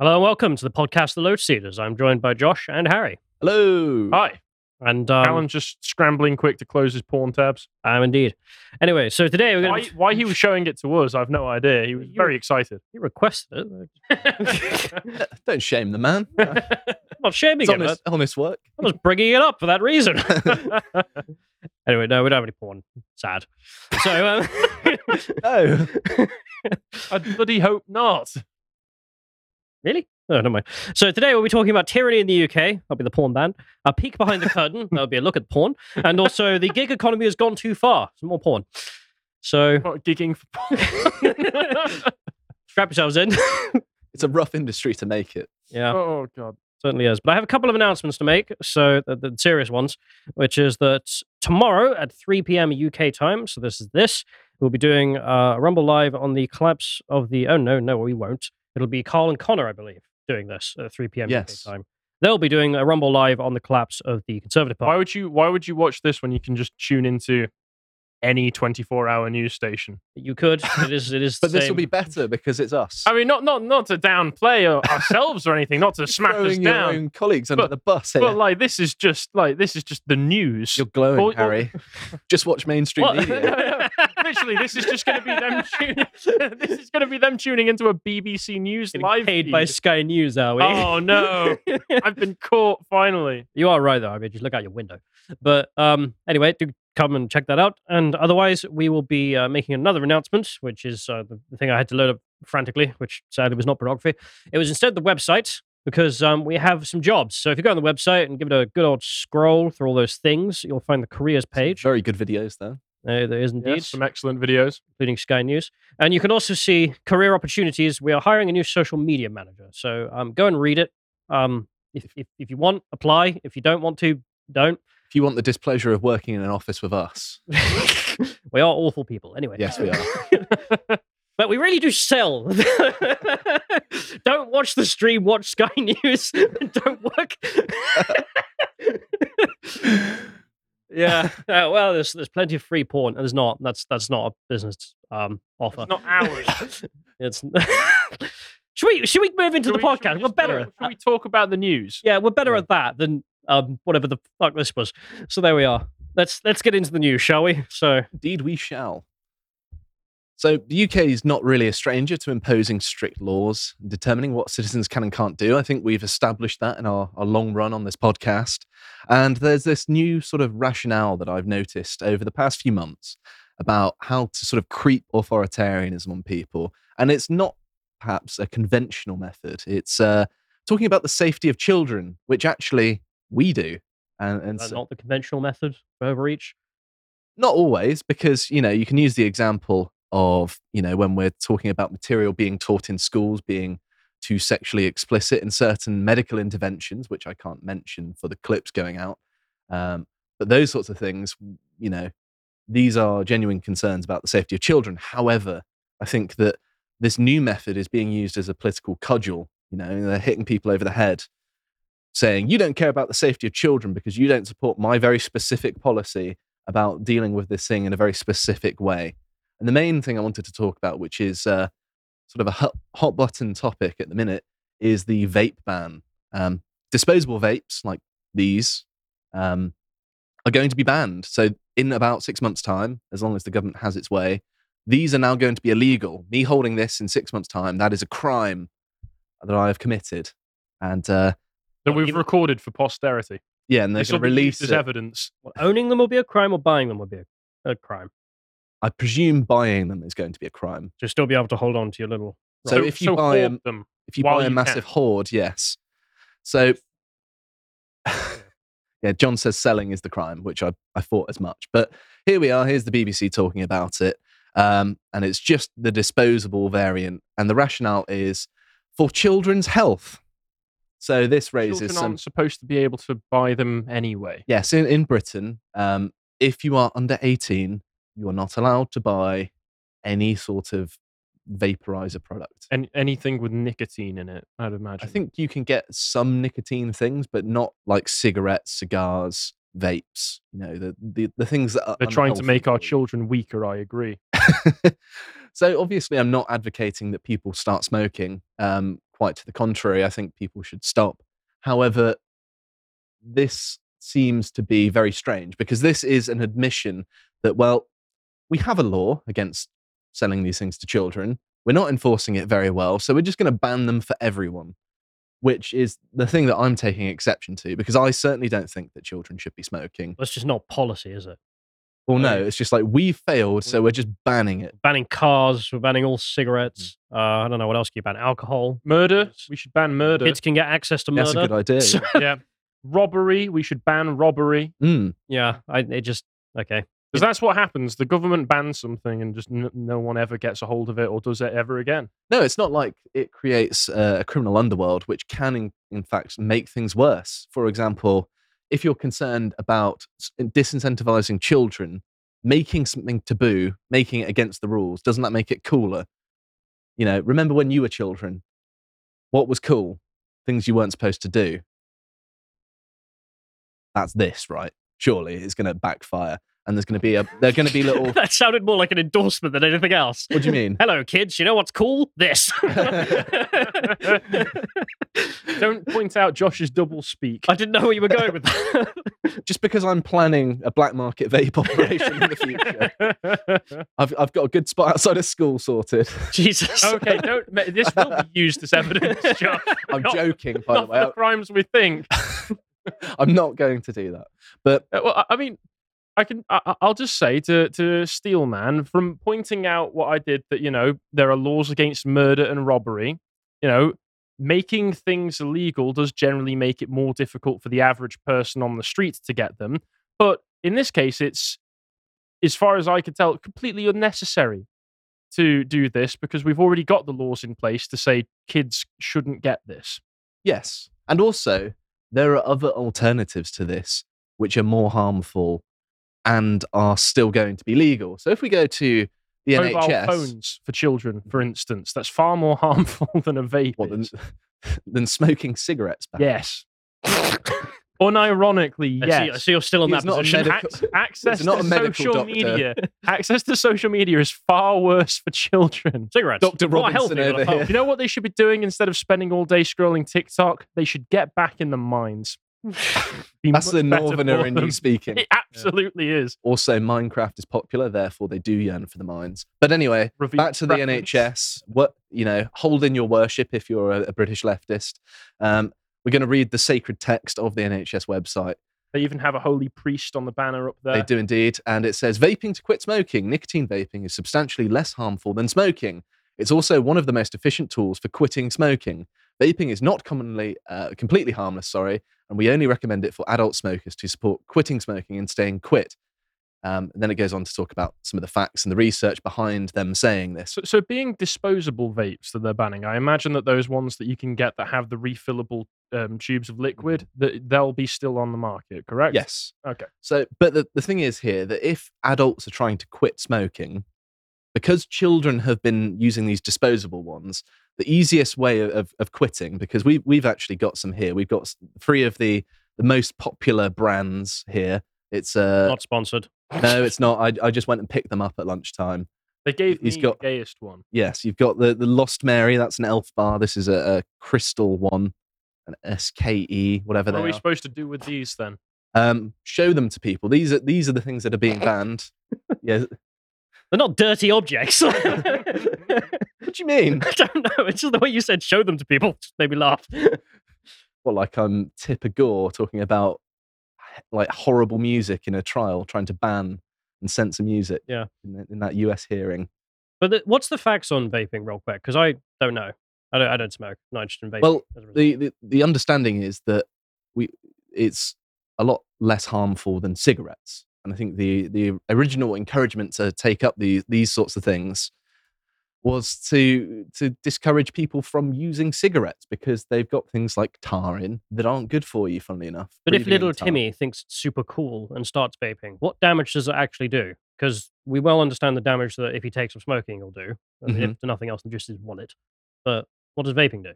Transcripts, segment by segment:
Hello and welcome to the podcast, The Lotus Eaters. I'm joined by Josh and Harry. Hello. Hi. And um, Alan's just scrambling quick to close his porn tabs. I'm indeed. Anyway, so today we're Why, going to. why he was showing it to us, I've no idea. He was You- very excited. He requested it. Don't shame the man. I'm not shaming It's him. honest, honest work. I was bringing it up for that reason. anyway, no, we don't have any porn. Sad. So, um, No. I bloody hope not. Really? No, never mind. So today we'll be talking about tyranny in the UK. That'll be the porn ban. A peek behind the curtain. That'll be a look at porn. And also the gig economy has gone too far. Some more porn. So Not gigging for porn. strap yourselves in. It's a rough industry to make it. yeah. oh, God. certainly is. But I have a couple of announcements to make. So the, the serious ones, which is that tomorrow at 3 p.m. UK time. So this is this. We'll be doing uh, a Rumble live on the collapse of the. Oh no, no, we won't. It'll be Carl and Connor, I believe, doing this at 3 p.m. Yes. UK time. They'll be doing a Rumble live on the collapse of the Conservative Party. Why would you Why would you watch this when you can just tune into any 24 hour news station? You could. It is. It is. But the this will be better because it's us. I mean, not not not to downplay ourselves or anything, not to smack us Throwing your down. own colleagues under But- the bus here. But like, this is just like this is just the news. You're glowing, Or- or- Harry. Just watch mainstream What? media. Literally, this is just going to be them. Tuning, this is going to be them tuning into a BBC News Getting live paid feed. by Sky News, are we? Oh no! I've been caught finally. You are right, though. I mean, just look out your window. But um, anyway, do come and check that out. And otherwise, we will be uh, making another announcement, which is uh, the, the thing I had to load up frantically, which sadly was not pornography. It was instead the website because um, we have some jobs. So if you go on the website and give it a good old scroll through all those things, you'll find the careers page. Very good videos there. Uh, there is indeed, Yes, some excellent videos. including Sky News. And you can also see career opportunities. We are hiring a new social media manager. So um, go and read it. Um, if, if, if you want, apply. If you don't want to, don't. If you want the displeasure of working in an office with us, we are awful people. Anyway. yes, we are. But we really do sell. Don't watch the stream, watch Sky News. Don't work. yeah. Uh, well, there's there's plenty of free porn, and there's not. That's that's not a business um offer. It's not ours. It's should we should we move into Should the we- podcast? we We're better. talk- at Should we talk about the news? yeah, we're better Yeah. at that than um whatever the fuck this was. So there we are. Let's let's get into the news, shall we? So Indeed, we shall. So, the UK is not really a stranger to imposing strict laws determining what citizens can and can't do. I think we've established that in our, our long run on this podcast. And there's this new sort of rationale that I've noticed over the past few months about how to sort of creep authoritarianism on people. And it's not perhaps a conventional method, it's uh, talking about the safety of children, which actually we do. And, and so- not the conventional method for overreach. not always because you know you can use the example of you know when we're talking about material being taught in schools being too sexually explicit in certain medical interventions which i can't mention for the clips going out um, but those sorts of things you know these are genuine concerns about the safety of children however i think that this new method is being used as a political cudgel you know they're hitting people over the head saying you don't care about the safety of children because you don't support my very specific policy about dealing with this thing in a very specific way. And the main thing I wanted to talk about, which is uh, sort of a hot, button topic at the minute, is the vape ban. Um, disposable vapes like these um, are going to be banned. So, in about six months' time, as long as the government has its way, these are now going to be illegal. Me holding this in six months' time, that is a crime that I have committed. And uh, That we've recorded for posterity. yeah, and they're This will going to be release used as it. evidence. Well, owning them will be a crime, or buying them will be a, a crime. I presume buying them is going to be a crime. To still be able to hold on to your little. So if you buy hoard them- them, if you While buy a you massive can. hoard, yes. So, yeah, John says selling is the crime, which I, I thought as much. But here we are. Here's the BBC talking about it. Um, and it's just the disposable variant. And the rationale is for children's health. So this raises children some. aren't supposed to be able to buy them anyway. Yes, in, in Britain, um, if you are under 18, you are not allowed to buy any sort of vaporizer product. And anything with nicotine in it, I'd imagine. I think you can get some nicotine things, but not like cigarettes, cigars, vapes. You know, the the, the things that are they're trying to make our children weaker. I agree. so obviously, I'm not advocating that people start smoking. Um, quite to the contrary. I think people should stop. However, this seems to be very strange because this is an admission that, well, we have a law against selling these things to children. We're not enforcing it very well. So we're just going to ban them for everyone, which is the thing that I'm taking exception to because I certainly don't think that children should be smoking. That's just not policy, is it? Well, no, it's just like we failed, so we're just banning it. Banning cars, we're banning all Mm. cigarettes. Uh, I don't know what else can you ban. Alcohol. Murder. We should ban murder. Kids can get access to murder. That's a good idea. So- yeah. Robbery. We should ban robbery. Mm. yeah, I, it just okay. Because that's what happens. The government bans something and just n- no one ever gets a hold of it or does it ever again. No, it's not like it creates uh, a criminal underworld, which can, in, in fact, make things worse. For example, if you're concerned about disincentivizing children, making something taboo, making it against the rules, doesn't that make it cooler? You know, remember when you were children? What was cool? Things you weren't supposed to do. That's this, right? Surely it's going to backfire, and there's going to be a. They're going to be little. that sounded more like an endorsement than anything else. What do you mean? Hello, kids. You know what's cool? This. Don't point out Josh's double speak. I didn't know where you were going with that. Just because I'm planning a black market vape operation in the future. I've, I've got a good spot outside of school sorted. Jesus. okay, don't. This will be used as evidence, Josh. I'm Not- joking, by the Not for way. the crimes we think. I'm not going to do that. But Uh, well, I- I mean, I can. I, I- I'll just say to to Steelman from pointing out what I did that you know there are laws against murder and robbery. You know, making things illegal does generally make it more difficult for the average person on the street to get them. But in this case, it's as far as I could tell, completely unnecessary to do this because we've already got the laws in place to say kids shouldn't get this. yes. And also, there are other alternatives to this which are more harmful and are still going to be legal. So if we go to the Mobile NHS, phones for children, for mm-hmm. instance, that's far more harmful than a vape. what, than, than smoking cigarettes back. Yes. Unironically, I, yes. see, I see you're still in He's that not a position. medical- Ac- access not to a social doctor. media. Access to social media is far worse for children. Cigarettes. Dr. Robinson healthy over here. You know what they should be doing instead of spending all day scrolling TikTok? They should get back in the mines. That's the northerner in you speaking. It absolutely is. Also, Minecraft is popular, therefore they do yearn for the mines. But anyway, back to the. NHS. What you know, hold in your worship if you're a, a British leftist. Um, we're going to read the sacred text of the NHS website. They even have a holy priest on the banner up there. They do indeed, and it says vaping to quit smoking. Nicotine vaping is substantially less harmful than smoking. It's also one of the most efficient tools for quitting smoking. Vaping is not commonly uh, completely harmless, sorry, and we only recommend it for adult smokers to support quitting smoking and staying quit. Um, and then it goes on to talk about some of the facts and the research behind them saying this. So, so being disposable vapes that they're banning, I imagine that those ones that you can get that have the refillable um, tubes of liquid, that they'll be still on the market, correct? Yes. Okay. So, but the, the thing is here that if adults are trying to quit smoking, because children have been using these disposable ones, the easiest way of, of quitting, because we, we've actually got some here, we've got three of the, the most popular brands here. It's uh, Not sponsored. no, it's not. I, I just went and picked them up at lunchtime. They gave He's me got- the gayest one. Yes, you've got the, the Lost Mary. That's an elf bar. This is a, a crystal one, an SKE, whatever What are we are. supposed to do with these then? Um, show them to people. These are these are the things that are being banned. yeah. They're not dirty objects. What do you mean? I don't know. It's just the way you said show them to people. Just made me laugh. Well, like I'm Tipper Gore talking about like horrible music in a trial, trying to ban and censor music. Yeah. In, the- in that US hearing. But the, what's the facts on vaping, real quick? Because I don't know. I don't. I don't smoke. Not interested in vaping. Well, as a result. The, the the understanding is that we it's a lot less harmful than cigarettes. And I think the the original encouragement to take up these these sorts of things was to to discourage people from using cigarettes because they've got things like tar in that aren't good for you. Funnily enough, But if little. Timmy thinks it's super cool and starts vaping, what damage does it actually do? Because we well understand the damage that if he takes up smoking, he'll do. I mean, If mm-hmm. nothing else than just his wallet. But what does vaping do?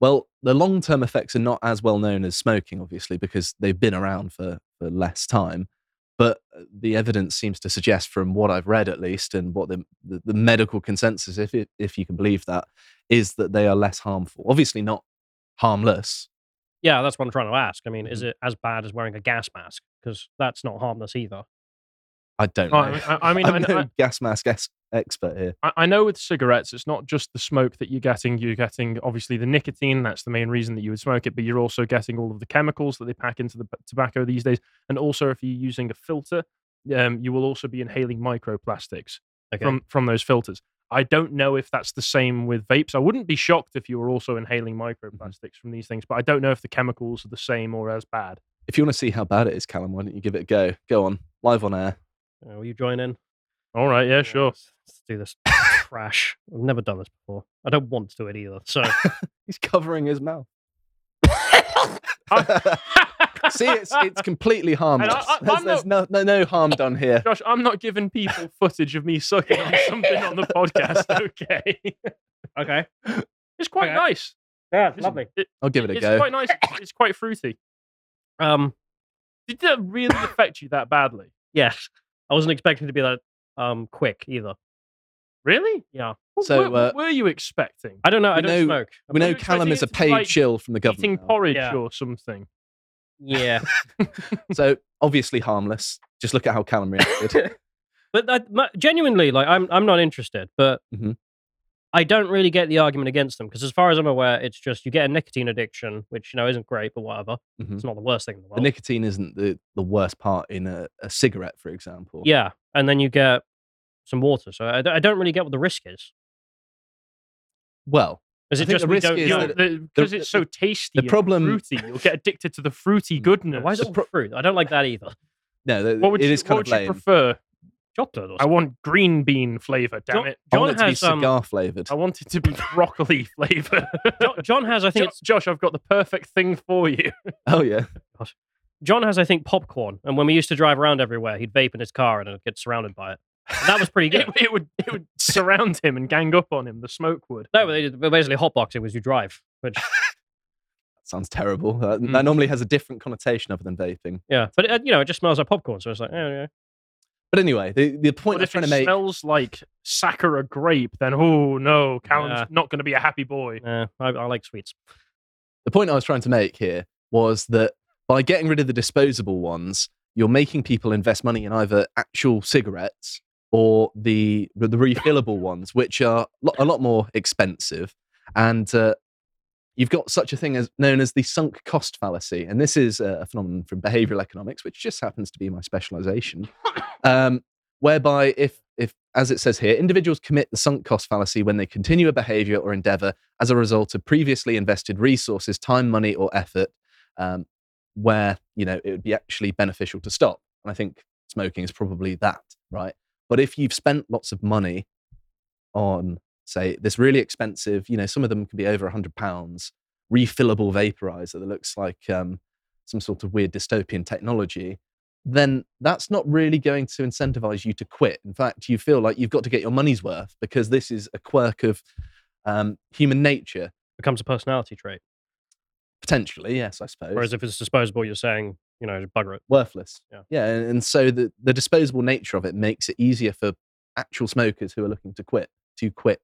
Well, the long term effects are not as well known as smoking, obviously, because they've been around for, for less time. But uh, the evidence seems to suggest, from what I've read at least, and what the the, the medical consensus, if it, if you can believe that, is that they are less harmful. Obviously, not harmless. Yeah, that's what I'm trying to ask. I mean, is Mm-hmm. it as bad as wearing a gas mask? Because that's not harmless either. I don't Oh, know. I mean, I- I mean, I I'm know- no gas mask es- expert here. I, I know with cigarettes, it's not just the smoke that you're getting. You're getting obviously the nicotine. That's the main reason that you would smoke it. But you're also getting all of the chemicals that they pack into the tobacco these days. And also, if you're using a filter, um, you will also be inhaling microplastics Okay. from from those filters. I don't know if that's the same with vapes. I wouldn't be shocked if you were also inhaling microplastics from these things, but I don't know if the chemicals are the same or as bad. If you want to see how bad it is, Callum, why don't you give it a go? Go on, live on air. Uh, will you join in? All right, yeah, sure. Let's, let's do this trash. I've never done this before. I don't want to do it either. So He's covering his mouth. See, it's it's completely harmless. I- there's I'm there's no, no no harm done here. Josh, I'm not giving people footage of me sucking on something on the podcast. Okay, okay. it's quite Okay. nice. Yeah, It's- lovely. it- I'll give it a it's go. quite nice. It's, it's quite fruity. Um, Did that really affect you that badly? yes, I wasn't expecting to be that um quick either. Really? Yeah, What, So, were, what uh, were you expecting? I don't know. I We don't know- smoke. We know Callum is a paid like shill from the government. Eating now. porridge Yeah. or something. Yeah, So obviously harmless. Just look at how Callum reacted. but that, my, genuinely, like, I'm I'm not interested. But Mhm. I don't really get the argument against them because, as far as I'm aware, it's just you get a nicotine addiction, which you know isn't great, but whatever. Mhm. It's not the worst thing in the The world. nicotine isn't the, the worst part in a, a cigarette, for example. yeah, and then you get some water. So I, I don't really get what the risk is. Well, Is it just the risk know? Because it's so tasty. the and problem- fruity. You'll get addicted to the fruity Mm. goodness. Why is it all fruit? I don't like that either. no, the, what would it you, is what kind would of you prefer? Chocolate or I want green bean flavor. Damn John- it! I John want it to be has um, cigar flavored. I want it to be broccoli flavor. Jo- John has I think Jo- it's Josh, I've got the perfect thing for you. Oh yeah. John has I think popcorn, and when we used to drive around everywhere, he'd vape in his car and I'd get surrounded by it. And that was pretty good. It, it would it would surround him and gang up on him. The smoke would. no, but they did, but basically hotboxing was you drive, which Sounds terrible. That, Mm. that normally has a different connotation other than vaping. yeah, but it, you know it just smells like popcorn, so it's like oh, yeah. But anyway, the, the point But I'm if trying it to make. smells like Sakura grape, then oh no, Callum's Yeah. not going to be a happy boy. Eh, I, I like sweets. the point I was trying to make here was that by getting rid of the disposable ones, you're making people invest money in either actual cigarettes or the the refillable ones, which are lo- a lot more expensive. And uh, you've got such a thing as known as the sunk cost fallacy, and this is a phenomenon from behavioral economics, which just happens to be my specialization. Um, whereby, if if as it says here, individuals commit the sunk cost fallacy when they continue a behavior or endeavor as a result of previously invested resources, time, money, or effort, um, where you know it would be actually beneficial to stop. And I think smoking is probably that, right? But if you've spent lots of money on, say, this really expensive, you know, some of them can be over a hundred pounds, refillable vaporizer that looks like um, some sort of weird dystopian technology, then that's not really going to incentivize you to quit. In fact, you feel like you've got to get your money's worth because this is a quirk of um, human nature. Becomes a personality trait. Potentially, yes, I suppose. Whereas if it's disposable, you're saying you know bugger it. worthless. Yeah. yeah, and, and so the the disposable nature of it makes it easier for actual smokers who are looking to quit to quit,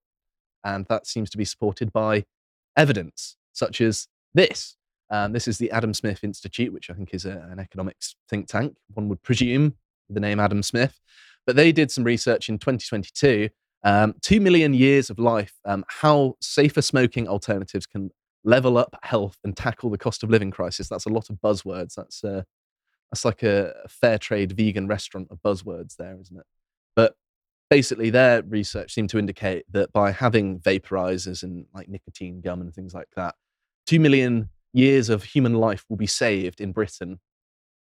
and that seems to be supported by evidence such as this. Um, this is the Adam Smith Institute, which I think is a, an economics think tank. One would presume the name Adam Smith, but they did some research in 2022. Um, two million years of life, um, how safer smoking alternatives can level up health and tackle the cost of living crisis. That's a lot of buzzwords. That's uh, that's like a fair trade vegan restaurant of buzzwords there, isn't it? But basically, their research seemed to indicate that by having vaporizers and like nicotine gum and things like that, two million years of human life will be saved in Britain.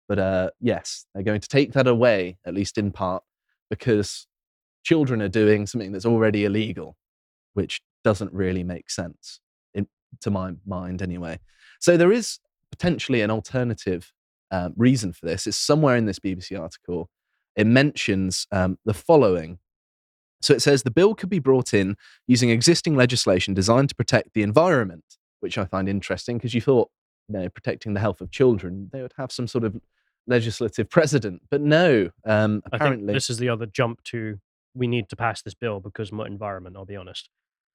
But uh, yes, they're going to take that away, at least in part, because children are doing something that's already illegal, which doesn't really make sense, in, to my mind anyway. So there is potentially an alternative um, reason for this. It's somewhere in this BBC article. It mentions um, the following. So it says the bill could be brought in using existing legislation designed to protect the environment, which I find interesting because you thought, you know, protecting the health of children, they would have some sort of legislative precedent. But no, um, I think apparently, this is the other jump to we need to pass this bill because of environment. I'll be honest.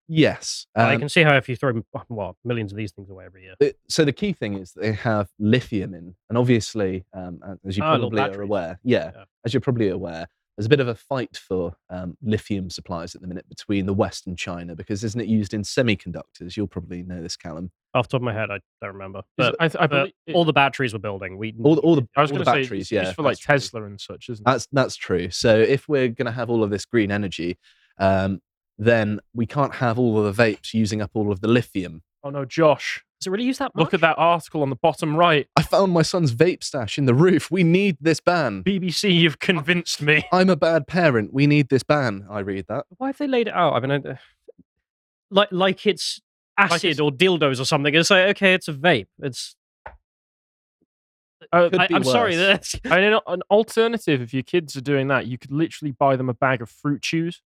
yes. I um, can see how if you throw well millions of these things away every year. the- so the key thing is they have lithium in, and obviously, um, as you little probably are aware, yeah, Yeah. as you're probably aware, there's a bit of a fight for um, lithium supplies at the minute between the West and China because isn't it used in semiconductors? You'll probably know this, Callum. Off the top of my head, I don't remember. Is- But, I, th- I but it- all the batteries we're building, we All the, all the, I was all going the to say batteries, yeah, used for like that's true. Tesla and such, isn't it? That's that's true. So if we're going to have all of this green energy, um, then we can't have all of the vapes using up all of the lithium. Oh no, Josh! does it really use that much? Look at that article on the bottom right. I found my son's vape stash in the roof. We need this ban. BBC, you've convinced me. I'm a bad parent. We need this ban. I read that. Why have they laid it out? I mean, I, like like it's acid it's- or dildos or something. It's like okay, it's a vape. It's. Uh, I, I'm sorry. worse. That's, I mean, an alternative, if your kids are doing that, you could literally buy them a bag of fruit chews.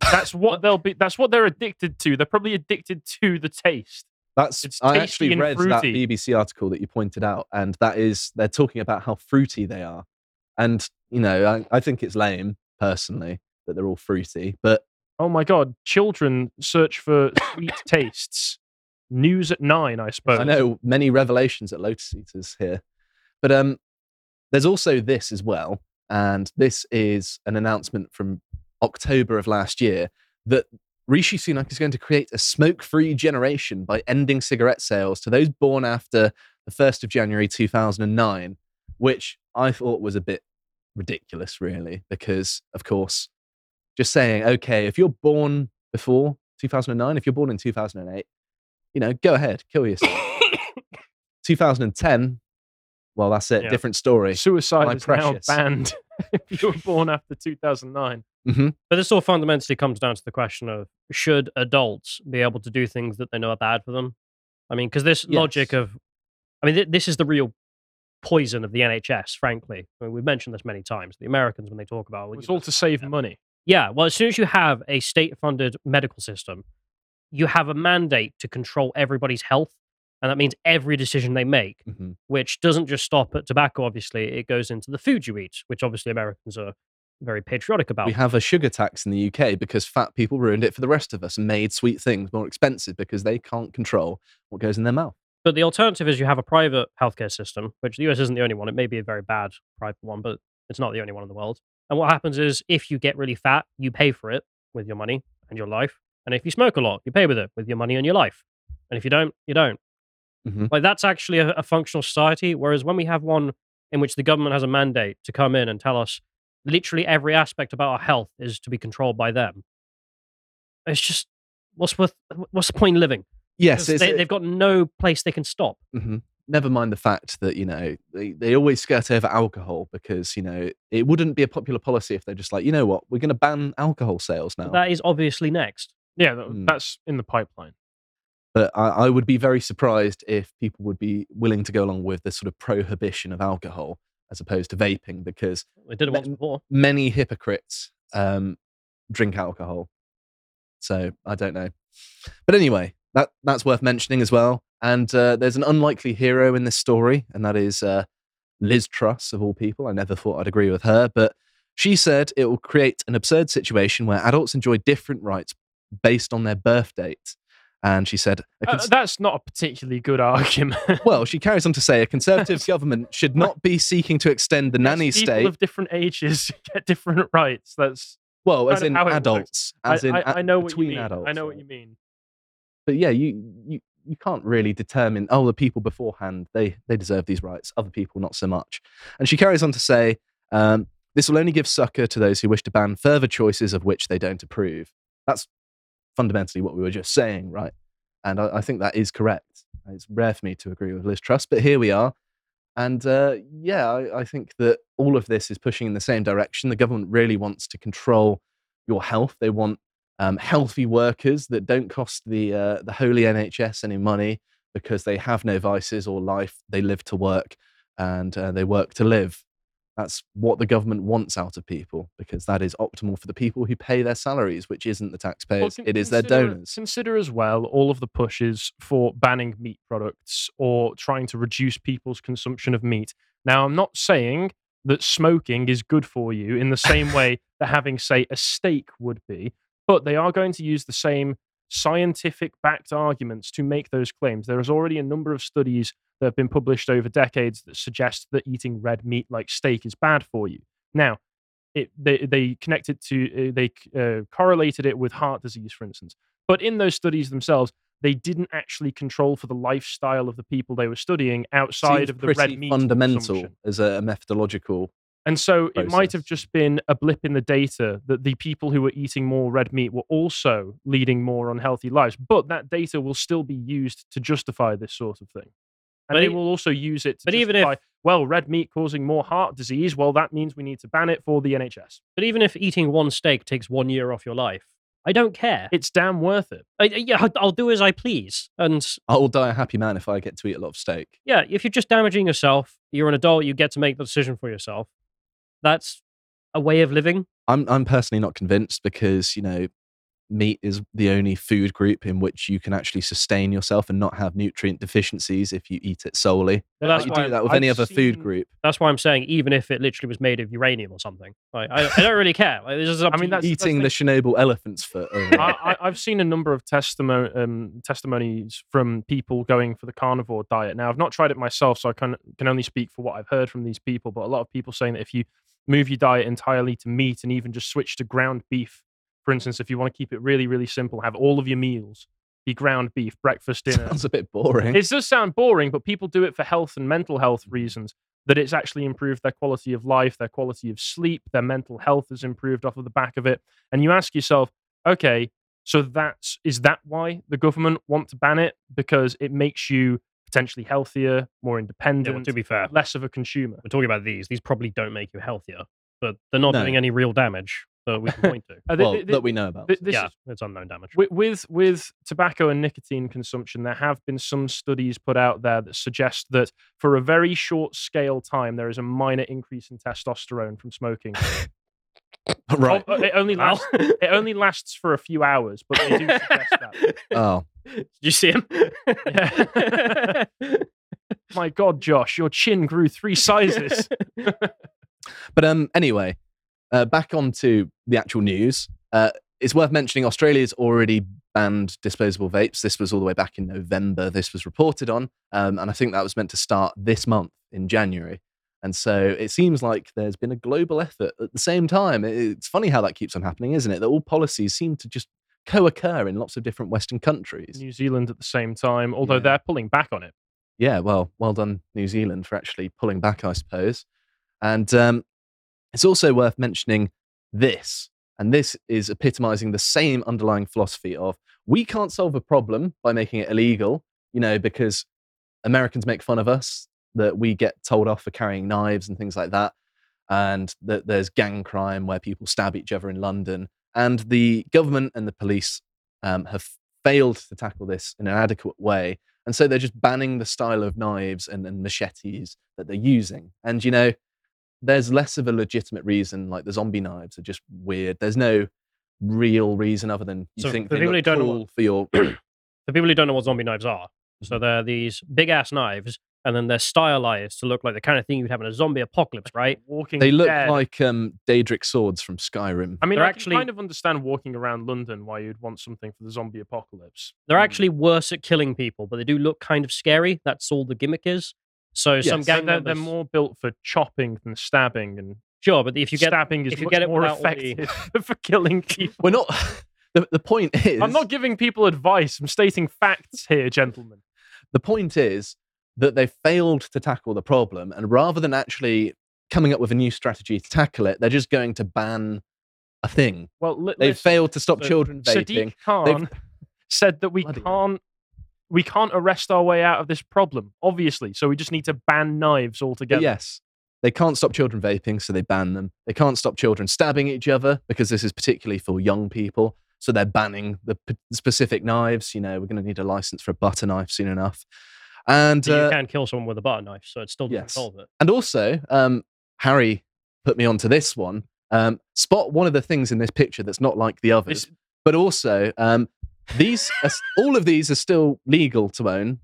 That's what they'll be. That's what they're addicted to. They're probably addicted to the taste. That's It's I actually read that. BBC article that you pointed out, and that is they're talking about how fruity they are. And you know, I, I think it's lame personally that they're all fruity, but Oh my god! Children search for sweet tastes. News at nine, I suppose. I know many revelations at Lotus Eaters here. But um, there's also this as well, and this is an announcement from October of last year that Rishi Sunak is going to create a smoke-free generation by ending cigarette sales to those born after the 1st of January 2009, which I thought was a bit ridiculous, really, because of course, just saying, okay, if you're born before 2009, if you're born in 2008, you know, go ahead, kill yourself. 2010, well, that's it. Yeah. Different story. Suicide My is precious. now banned if you were born after 2009. Hmm but this all fundamentally comes down to the question of should adults be able to do things that they know are bad for them? I mean, because this logic of, I mean, th- this is the real poison of the NHS. Frankly, I mean, we've mentioned this many times. The Americans, when they talk about, well, It's know, all to save money. Yeah, well, as soon as you have a state funded medical system, you have a mandate to control everybody's health. And that means every decision they make, hmm which doesn't just stop at tobacco, obviously, it goes into the food you eat, which obviously Americans are very patriotic about. We have a sugar tax in the UK because fat people ruined it for the rest of us and made sweet things more expensive because they can't control what goes in their mouth. But the alternative is you have a private healthcare system, which the US isn't the only one. It may be a very bad private one, but it's not the only one in the world. And what happens is if you get really fat, you pay for it with your money and your life. And if you smoke a lot, you pay with it with your money and your life. And if you don't, you don't. Mhm. Like that's actually a, a functional society. Whereas when we have one in which the government has a mandate to come in and tell us literally every aspect about our health is to be controlled by them, it's just what's worth, what's the point in living? Yes, they, they've got no place they can stop. hmm Never mind the fact that you know they, they always skirt over alcohol because you know it wouldn't be a popular policy if they're just like you know what we're going to ban alcohol sales now. That is obviously next. Yeah, Mm. that's in the pipeline. but I, I would be very surprised if people would be willing to go along with this sort of prohibition of alcohol as opposed to vaping because They did it once before. many hypocrites um, drink alcohol. So I don't know. But anyway, that that's worth mentioning as well. And uh, there's an unlikely hero in this story, and that is uh, Liz Truss, of all people. I never thought I'd agree with her, but she said it will create an absurd situation where adults enjoy different rights based on their birth date. And she said, a Uh, that's not a particularly good argument. well, she carries on to say a conservative government should not be seeking to extend the nanny People state. of different ages get different rights. That's well, as in works. adults, as I, in I, I know what you mean. adults. I know what you mean. but yeah, you you you can't really determine. Oh, the people beforehand they they deserve these rights. Other people not so much. And she carries on to say, um, this will only give succor to those who wish to ban further choices of which they don't approve. That's fundamentally what we were just saying, right? And I, I think that is correct. It's rare for me to agree with Liz Truss, but here we are. And uh, yeah, I, I think that all of this is pushing in the same direction. The government really wants to control your health. They want um, healthy workers that don't cost the uh, the holy NHS any money because they have no vices or life. They live to work and uh, they work to live. That's what the government wants out of people because that is optimal for the people who pay their salaries, which isn't the Well, taxpayers. con- it is their donors. Consider as well all of the pushes for banning meat products or trying to reduce people's consumption of meat. Now, I'm not saying that smoking is good for you in the same way that having, say, a steak would be, but they are going to use the same scientific backed arguments to make those claims. There is already a number of studies that have been published over decades that suggest that eating red meat like steak is bad for you. Now, it, they, they connected to, uh, they uh, correlated it with heart disease, for instance. But in those studies themselves, they didn't actually control for the lifestyle of the people they were studying outside Seems of the red meat fundamental as a methodological. And so it might have just been a blip in the data that the people who were eating more red meat were also leading more unhealthy lives. But that data will still be used to justify this sort of thing. And But they will also use it to but even if- well, red meat causing more heart disease, well, that means we need to ban it for the NHS. But even if eating one steak takes one year off your life, I don't care. It's damn worth it. I, I- yeah, I'll do as I please. And I will die a happy man if I get to eat a lot of steak. yeah, if you're just damaging yourself, you're an adult, you get to make the decision for yourself. That's a way of living. I'm I'm personally not convinced because you know meat is the only food group in which you can actually sustain yourself and not have nutrient deficiencies if you eat it solely. But Like that's you do that with I've any other food group. that's why I'm saying even if it literally was made of uranium or something, like, I, I don't really care. Like, this is I mean, that's- Eating the Chernobyl elephant's foot. I, I, I've seen a number of testimo- um, testimonies from people going for the carnivore diet. Now, I've not tried it myself, so I can, can only speak for what I've heard from these people. But a lot of people saying that if you move your diet entirely to meat and even just switch to ground beef, for instance, if you want to keep it really, really simple, have all of your meals be ground beef, breakfast, dinner. sounds a bit boring. It does sound boring, but people do it for health and mental health mm. reasons. That it's actually improved their quality of life, their quality of sleep, their mental health has improved off of the back of it. And you ask yourself, okay, so that's is that why the government want to ban it? Because it makes you potentially healthier, more Yeah, independent, well, to be fair, less of a consumer. we're talking about these. These probably don't make you healthier, but they're not No. doing any real damage that we can point to. Uh, thi- well, thi- that we know about. thi- this yeah, is it's unknown damage. with, with with tobacco and nicotine consumption, there have been some studies put out there that suggest that for a very short scale time, there is a minor increase in testosterone from smoking. right. Oh, it only lasts. It only lasts for a few hours, but they do suggest that. Oh, Did you see him? Yeah. My God, Josh, your chin grew three sizes. but um. Anyway, uh, back onto the actual news. Uh, it's worth mentioning Australia's already banned disposable vapes. This was all the way back in November. This was reported on, um, and I think that was meant to start this month in January. And so it seems like there's been a global effort at the same time. It's funny how that keeps on happening, isn't it? That all policies seem to just co-occur in lots of different Western countries. New Zealand at the same time, although Yeah. they're pulling back on it. yeah, well, well done, New Zealand, for actually pulling back, I suppose. And um, it's also worth mentioning this, and this is epitomizing the same underlying philosophy of we can't solve a problem by making it illegal, you know, because Americans make fun of us that we get told off for carrying knives and things like that, and that there's gang crime where people stab each other in London, and the government and the police um, have failed to tackle this in an adequate way and so they're just banning the style of knives and, and machetes that they're using. And, you know, there's less of a legitimate reason, like the zombie knives are just weird. There's no real reason other than you So think for they people who don't know what- for your. For people who don't know what zombie knives are, Mm-hmm. so they're these big ass knives, and then they're stylized to look like the kind of thing you'd have in a zombie apocalypse, right? Walking they look Dead. like um, Daedric swords from Skyrim. I mean, They're I actually- can kind of understand walking around London why you'd want something for the zombie apocalypse. They're Mm. actually worse at killing people, but they do look kind of scary. That's all the gimmick is. So some Yes. So gang they're, they're more built for chopping than stabbing, and sure, but if you get stabbing is if you much get it more without all the- effective for killing people. We're not. The, the point is. I'm not giving people advice. I'm stating facts here, gentlemen. the point is that they failed to tackle the problem. And rather than actually coming up with a new strategy to tackle it, they're just going to ban a thing. Well, They've listen, failed to stop so children vaping. Sadiq Khan said that we Bloody can't we can't arrest our way out of this problem. Obviously, so we just need to ban knives But altogether. yes, they can't stop children vaping, so they ban them. They can't stop children stabbing each other because this is particularly for young people. So they're banning the p- specific knives. You know, we're going to need a license for a butter knife soon enough. And you uh, can kill someone with a butter knife, so it still doesn't Yes. solve it. and also, um, Harry put me onto this one. Um, spot one of the things in this picture that's not like the others, This- but also um, these, are, all of these are still legal to own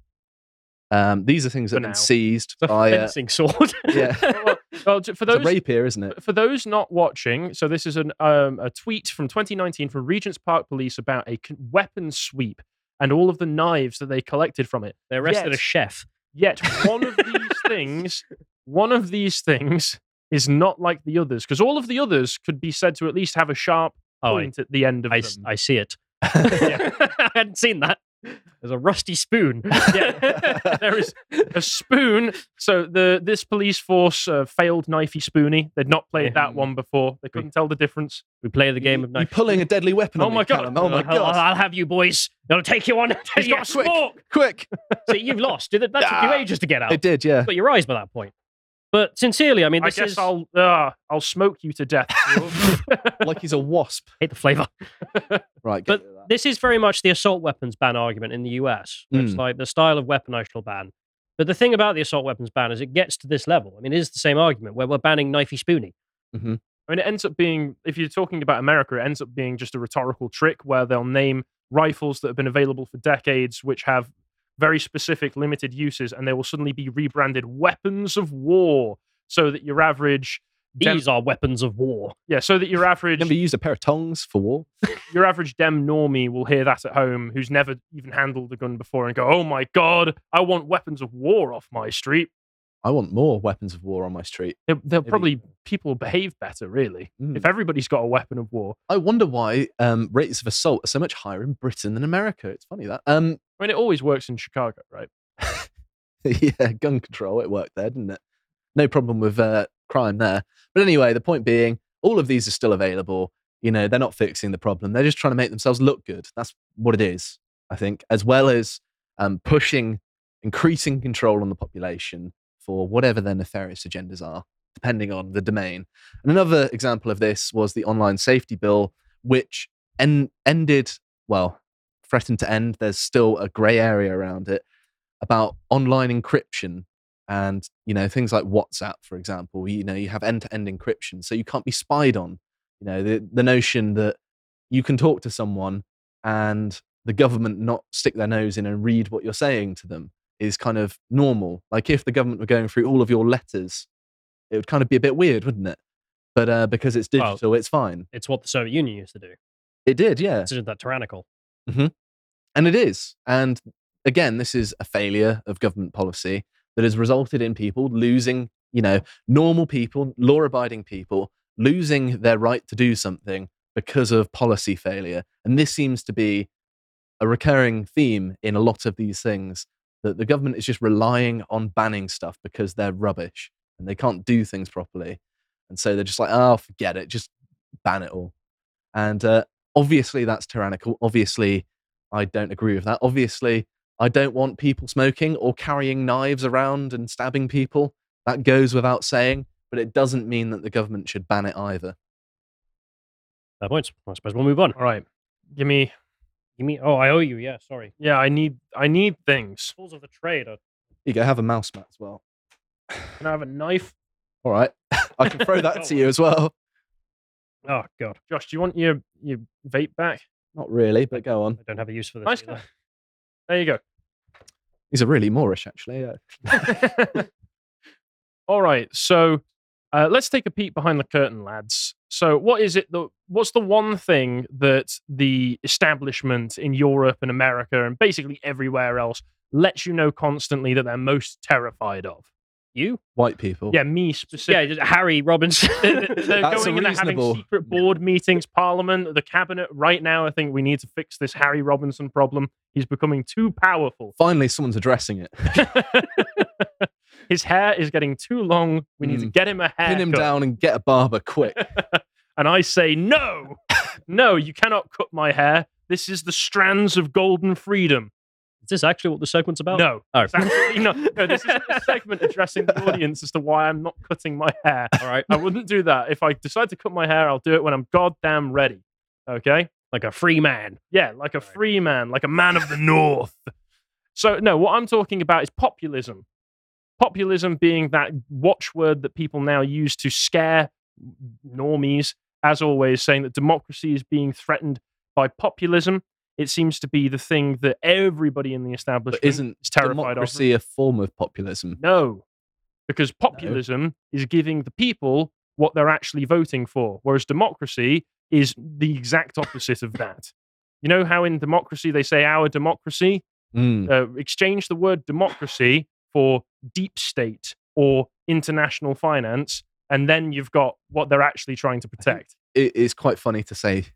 Um, these are things that have been now. seized It's a by. Uh, fencing sword. yeah, well, well, for it's a those rapier, isn't it? for those not watching, so this is an um, a tweet from 2019 from Regent's Park Police about a weapons sweep and all of the knives that they collected from it. they arrested a chef. Yet one of these things, one of these things is not like the others because all of the others could be said to at least have a sharp Oh, I, point at the end of I, them. I see it. I hadn't seen that. There's a rusty spoon. yeah, there is a spoon. So the this police force uh, failed knifey spoony. They'd not played that one before. They couldn't tell the difference. We play the game of You're knife. pulling a deadly weapon. Oh on my me, God. Callum. Oh my I'll, god! I'll have you boys. I'll take you on. He's got a quick. smoke. Quick! So you've lost. That that took you Ah. ages to get out. It did, yeah. Got your eyes by that point. But sincerely, I mean, I this guess is I'll uh, I'll smoke you to death. like he's a wasp. hate the flavor. Right, But get rid of that. this is very much the assault weapons ban argument in the US. It's Mm. like the style of weapon I shall ban. But the thing about the assault weapons ban is it gets to this level. I mean, it is the same argument where we're banning knifey spoony. I mean, it ends up being, if you're talking about America, it ends up being just a rhetorical trick where they'll name rifles that have been available for decades, which have very specific limited uses, and they will suddenly be rebranded weapons of war, so that your average, dem- These are weapons of war. yeah, so that your average, Never used a pair of tongs for war. your average dem normie will hear that at home, who's never even handled a gun before, and go, "Oh my god, I want weapons of war off my street." I want more weapons of war on my street. They- They'll Maybe- probably people behave better, really, Mm. if everybody's got a weapon of war. I wonder why um, rates of assault are so much higher in Britain than America. It's funny that. Um, I mean, it always works in Chicago, right? yeah, gun control. It worked there, didn't it? No problem with uh, crime there. But anyway, the point being, all of these are still available. You know, they're not fixing the problem. They're just trying to make themselves look good. That's what it is, I think, as well as um, pushing, increasing control on the population for whatever their nefarious agendas are, depending on the domain. And another example of this was the online safety bill, which en- ended, well, threatened to end. There's still a grey area around it about online encryption and you know things like WhatsApp, for example. You know you have end-to-end encryption, so you can't be spied on. You know the the notion that you can talk to someone and the government not stick their nose in and read what you're saying to them is kind of normal. Like if the government were going through all of your letters, it would kind of be a bit weird, wouldn't it? But uh, because it's digital, it's fine. It's what the Soviet Union used to do. It did, yeah. Isn't that tyrannical? And it is. And again, this is a failure of government policy that has resulted in people losing, you know, normal people, law abiding people, losing their right to do something because of policy failure. And this seems to be a recurring theme in a lot of these things that the government is just relying on banning stuff because they're rubbish and they can't do things properly. And so they're just like, oh, forget it, just ban it all. And uh, obviously, that's tyrannical. Obviously, I don't agree with that. Obviously, I don't want people smoking or carrying knives around and stabbing people. That goes without saying, but it doesn't mean that the government should ban it either. Fair points. I suppose we'll move on. All right, give me. You mean? Oh, I owe you. Yeah, sorry. Yeah, I need. I need things. Tools of the trade. Are... You go have a mouse mat as well. Can I have a knife? All right. I can throw that oh, to you as well. Oh God, Josh, do you want your your vape back? Not really, but go on. I don't have a use for this. Nice either. guy. There you go. These are really moreish, actually. Yeah. All right, so uh, let's take a peek behind the curtain, lads. So, what is it? The what's the one thing that the establishment in Europe and America and basically everywhere else lets you know constantly that they're most terrified of? You? White people. Yeah, me Yeah, specifically. just Harry Robinson. They're, they're That's going a and they're having reasonable- secret board meetings, Parliament, the cabinet. Right now, I think we need to fix this Harry Robinson problem. He's becoming too powerful. Finally, someone's addressing it. His hair is getting too long. We need to Mm. get him a haircut. Pin him down and get a barber quick. and I say, no, no, you cannot cut my hair. This is the strands of golden freedom. Is this actually what the segment's about? No, Oh, absolutely not. No, this is a segment addressing the audience as to why I'm not cutting my hair. all right. I wouldn't do that. If I decide to cut my hair, I'll do it when I'm goddamn ready. Okay? Like a free man. Yeah, like a free man, like a man of the North. So, no, what I'm talking about is populism. Populism being that watchword that people now use to scare normies, as always, saying that democracy is being threatened by populism. It seems to be the thing that everybody in the establishment But isn't is terrified democracy a form of populism? No, because populism is giving the people what they're actually voting for, whereas democracy is the exact opposite of that. You know how in democracy they say our democracy? Mm. uh, exchange the word democracy for deep state or international finance, and then you've got what they're actually trying to protect. It is quite funny to say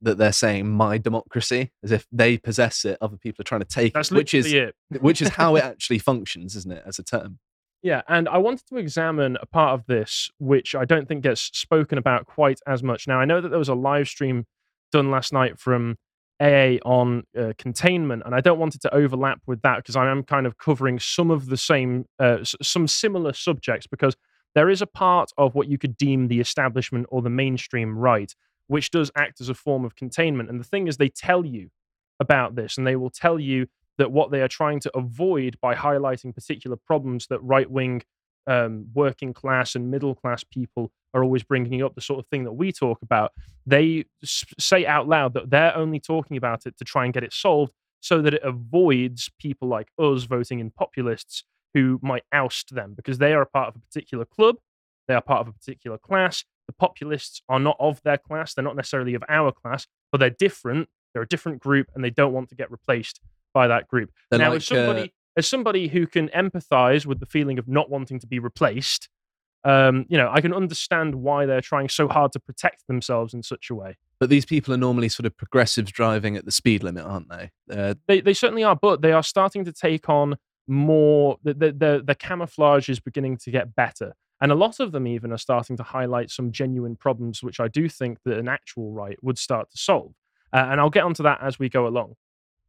that they're saying my democracy as if they possess it, other people are trying to take That's it, which is it. which is how it actually functions, isn't it, as a term? Yeah, and I wanted to examine a part of this which I don't think gets spoken about quite as much. Now, I know that there was a live stream done last night from AA on uh, containment, and I don't want it to overlap with that because I am kind of covering some of the same, uh, s- some similar subjects because there is a part of what you could deem the establishment or the mainstream right, which does act as a form of containment. And the thing is, they tell you about this, and they will tell you that what they are trying to avoid by highlighting particular problems that right wing, um, working class, and middle class people are always bringing up, the sort of thing that we talk about, they say out loud that they're only talking about it to try and get it solved so that it avoids people like us voting in populists who might oust them because they are a part of a particular club, they are part of a particular class. The populists are not of their class, they're not necessarily of our class, but they're different. They're a different group and they don't want to get replaced by that group. They're now, like, as somebody uh, as somebody who can empathize with the feeling of not wanting to be replaced, um, you know, I can understand why they're trying so hard to protect themselves in such a way. But these people are normally sort of progressives driving at the speed limit, aren't they? Uh, They they certainly are, but they are starting to take on more. The the the, the camouflage is beginning to get better. And a lot of them even are starting to highlight some genuine problems, which I do think that an actual right would start to solve. Uh, and I'll get onto that as we go along.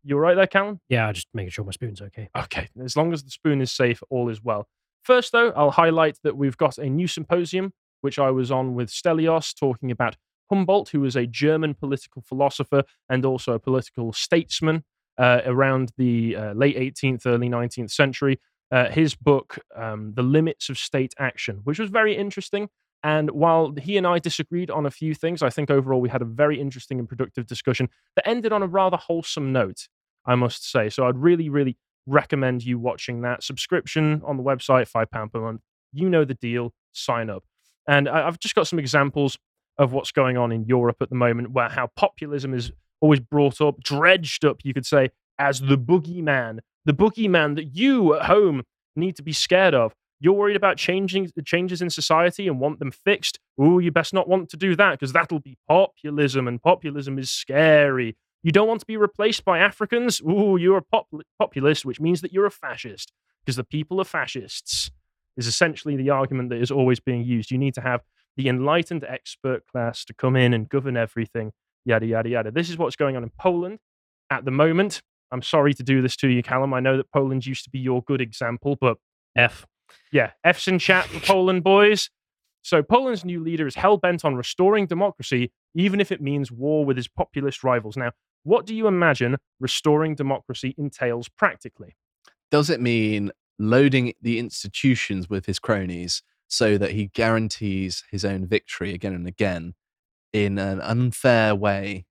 You all right there, Callum? Yeah, I'm just making sure my spoon's okay. Okay, as long as the spoon is safe, all is well. First, though, I'll highlight that we've got a new symposium, which I was on with Stelios, talking about Humboldt, who was a German political philosopher and also a political statesman uh, around the uh, late 18th, early 19th century. Uh, his book, um, The Limits of State Action, which was very interesting. And while he and I disagreed on a few things, I think overall we had a very interesting and productive discussion that ended on a rather wholesome note, I must say. So I'd really, really recommend you watching that. Subscription on the website, £5 per month. You know the deal. Sign up. And I've just got some examples of what's going on in Europe at the moment, where how populism is always brought up, dredged up, you could say, as the boogeyman, the boogeyman that you at home need to be scared of. You're worried about changing the changes in society and want them fixed. Ooh, you best not want to do that because that'll be populism, and populism is scary. You don't want to be replaced by Africans. Ooh, you're a pop- populist, which means that you're a fascist because the people are fascists. Is essentially the argument that is always being used. You need to have the enlightened expert class to come in and govern everything. Yada yada yada. This is what's going on in Poland at the moment. I'm sorry to do this to you, Callum. I know that Poland used to be your good example, but F. yeah, F's in chat for Poland, boys. So Poland's new leader is hell bent on restoring democracy, even if it means war with his populist rivals. Now, what do you imagine restoring democracy entails practically? does it mean loading the institutions with his cronies so that he guarantees his own victory again and again in an unfair way?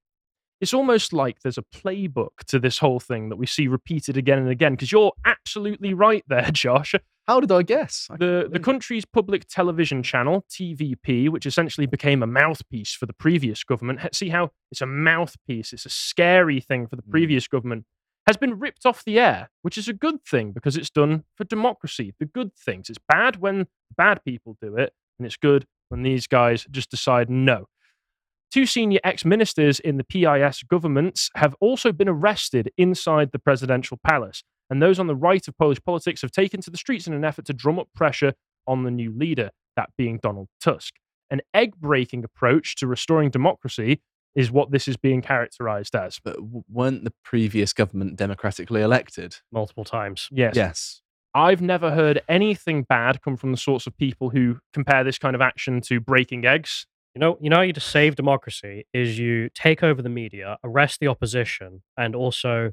It's almost like there's a playbook to this whole thing that we see repeated again and again. Because you're absolutely right there, Josh. How did I guess? I The the country's public television channel, TVP, which essentially became a mouthpiece for the previous government. See how it's a mouthpiece, it's a scary thing for the Mm. previous government, has been ripped off the air, which is a good thing because it's done for democracy, the good things. It's bad when bad people do it, and it's good when these guys just decide no. Two senior ex ministers in the PIS governments have also been arrested inside the presidential palace. And those on the right of Polish politics have taken to the streets in an effort to drum up pressure on the new leader, that being Donald Tusk. An egg breaking approach to restoring democracy is what this is being characterized as. But weren't the previous government democratically elected? multiple times. Yes. Yes. I've never heard anything bad come from the sorts of people who compare this kind of action to breaking eggs. You know, you know how you just save democracy is you take over the media, arrest the opposition, and also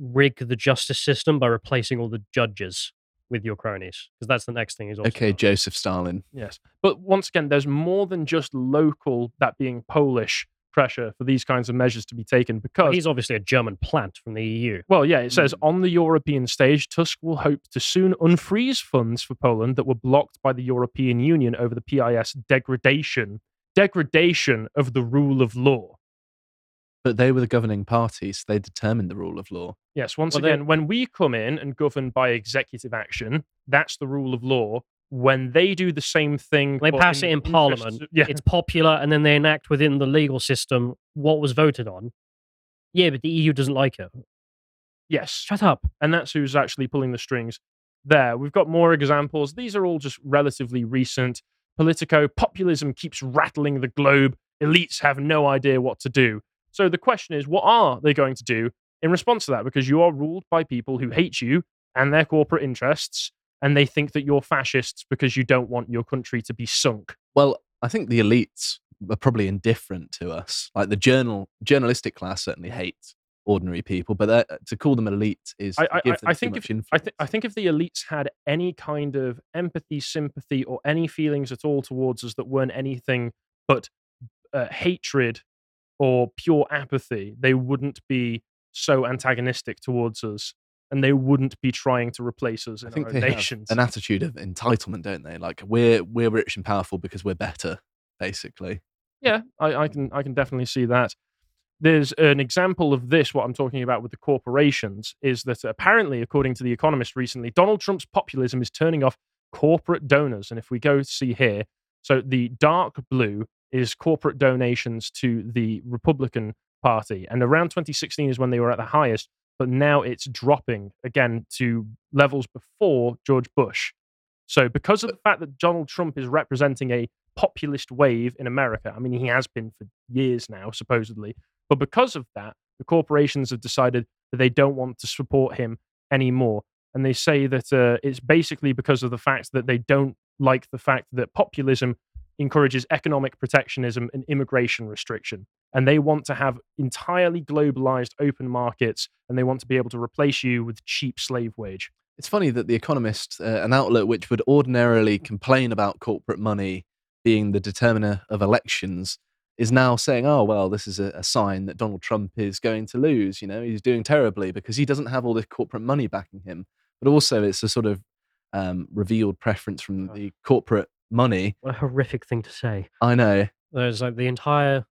rig the justice system by replacing all the judges with your cronies. Because that's the next thing. Is also Okay, done. Joseph Stalin. Yes. But once again, there's more than just local, that being Polish pressure for these kinds of measures to be taken Well, because he's obviously a German plant from the EU. Well, yeah, it says Mm. on the European stage, Tusk will hope to soon unfreeze funds for Poland that were blocked by the European Union over the PIS degradation degradation of the rule of law. But they were the governing parties. They determined the rule of law. Yes, once Well, they- again, when we come in and govern by executive action, that's the rule of law. When they do the same thing, They pass it in Parliament. yeah, It's popular, and then they enact within the legal system what was voted on. Yeah, but the EU doesn't like it. yes, Shut up. and that's who's actually pulling the strings there. We've got more examples. These are all just relatively recent. Politico populism keeps rattling the globe. Elites have no idea what to do. So the question is, what are they going to do in response to that? Because you are ruled by people who hate you and their corporate interests, and they think that you're fascists because you don't want your country to be sunk. Well, I think the elites are probably indifferent to us. Like the journal journalistic class certainly hate ordinary people, but to call them elite is I- I- I- them I too think if- I, th- I think if the elites had any kind of empathy, sympathy, or any feelings at all towards us that weren't anything but uh, hatred or pure apathy, they wouldn't be so antagonistic towards us, and they wouldn't be trying to replace us in I think our they own have nations. an attitude of entitlement, don't they? Like we're we're rich and powerful because we're better, basically. Yeah, I, I can I can definitely see that. There's an example of this. What I'm talking about with the corporations is that apparently, according to The Economist recently, Donald Trump's populism is turning off corporate donors. And if we go see here, so the dark blue is corporate donations to the Republican Party, and around 2016 is when they were at the highest. But now it's dropping again to levels before George Bush. So, because of the fact that Donald Trump is representing a populist wave in America. I mean, he has been for years now, supposedly. But because of that, the corporations have decided that they don't want to support him anymore. And they say that uh, it's basically because of the fact that they don't like the fact that populism encourages economic protectionism and immigration restriction. And they want to have entirely globalized open markets and they want to be able to replace you with cheap slave wage. It's funny that The Economist, uh, an outlet which would ordinarily complain about corporate money being the determiner of elections, is now saying, "Oh well, this is a, a sign that Donald Trump is going to lose. You know, he's doing terribly because he doesn't have all this corporate money backing him. But also, it's a sort of um, revealed preference from the corporate money. What a horrific thing to say. I know. There's like the entire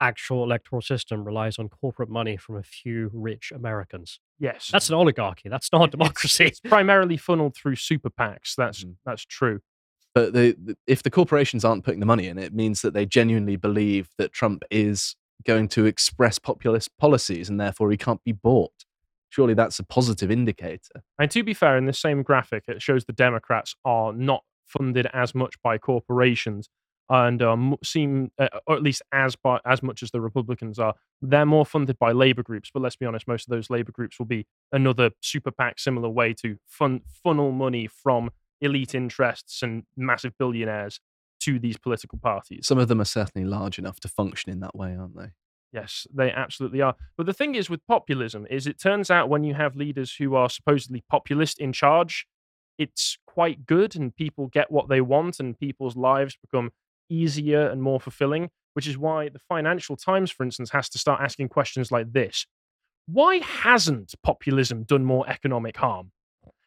actual electoral system relies on corporate money from a few rich Americans. Yes. That's an oligarchy. That's not It's- democracy. It's, primarily funneled through super PACs. That's Mhm. that's true. But the, the, if the corporations aren't putting the money in, it means that they genuinely believe that Trump is going to express populist policies and therefore he can't be bought. Surely that's a positive indicator. And to be fair, in this same graphic, it shows the Democrats are not funded as much by corporations and um, seem, uh, or at least as by, as much as the Republicans are. They're more funded by labor groups. But let's be honest, most of those labor groups will be another super PAC similar way to fun, funnel money from elite interests and massive billionaires to these political parties. Some of them are certainly large enough to function in that way, aren't they? Yes, they absolutely are. But the thing is with populism is it turns out when you have leaders who are supposedly populist in charge, it's quite good and people get what they want and people's lives become easier and more fulfilling, which is why the Financial Times, for instance, has to start asking questions like this. Why hasn't populism done more economic harm?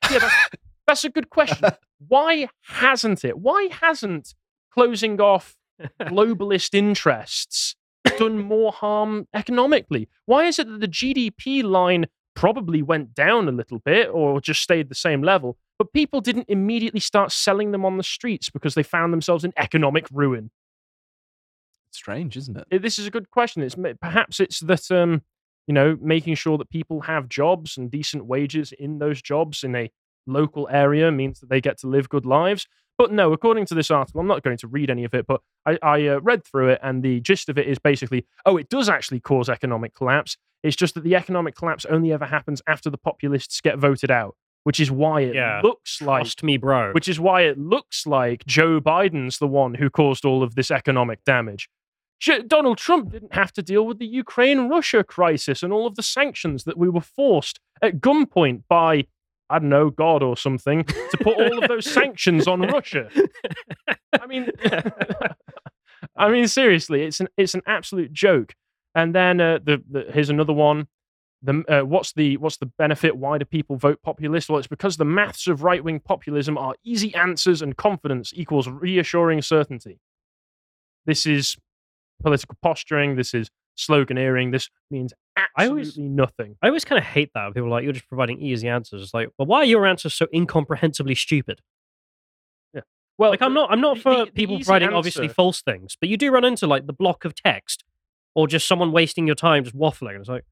Yeah, that's, that's a good question. Why hasn't it? Why hasn't closing off globalist interests done more harm economically? Why is it that the GDP line probably went down a little bit or just stayed the same level, but people didn't immediately start selling them on the streets because they found themselves in economic ruin? Strange, isn't it? This is a good question. It's perhaps it's that um, you know making sure that people have jobs and decent wages in those jobs in a local area means that they get to live good lives. But no, according to this article, I'm not going to read any of it, but I, I uh, read through it, and the gist of it is basically, oh, it does actually cause economic collapse. It's just that the economic collapse only ever happens after the populists get voted out, which is why it Yeah. looks like Trust me, bro. which is why it looks like Joe Biden's the one who caused all of this economic damage. J- Donald Trump didn't have to deal with the Ukraine Russia crisis and all of the sanctions that we were forced at gunpoint by, I don't know, God or something, to put all of those sanctions on Russia. I mean, I mean, seriously, it's an it's an absolute joke. And then uh, the, the here's another one. The, uh, what's the what's the benefit? Why do people vote populist? Well, it's because the maths of right wing populism are easy answers and confidence equals reassuring certainty. This is political posturing. This is sloganeering. This means I absolutely always- nothing. I always kind of hate that. when People are like, you're just providing easy answers. It's like, well, why are your answers so incomprehensibly stupid? Yeah. Well, Like, I'm not, I'm not the- for the- the people easy providing obviously false things, but you do run into like the block of text or just someone wasting your time just waffling. It's like,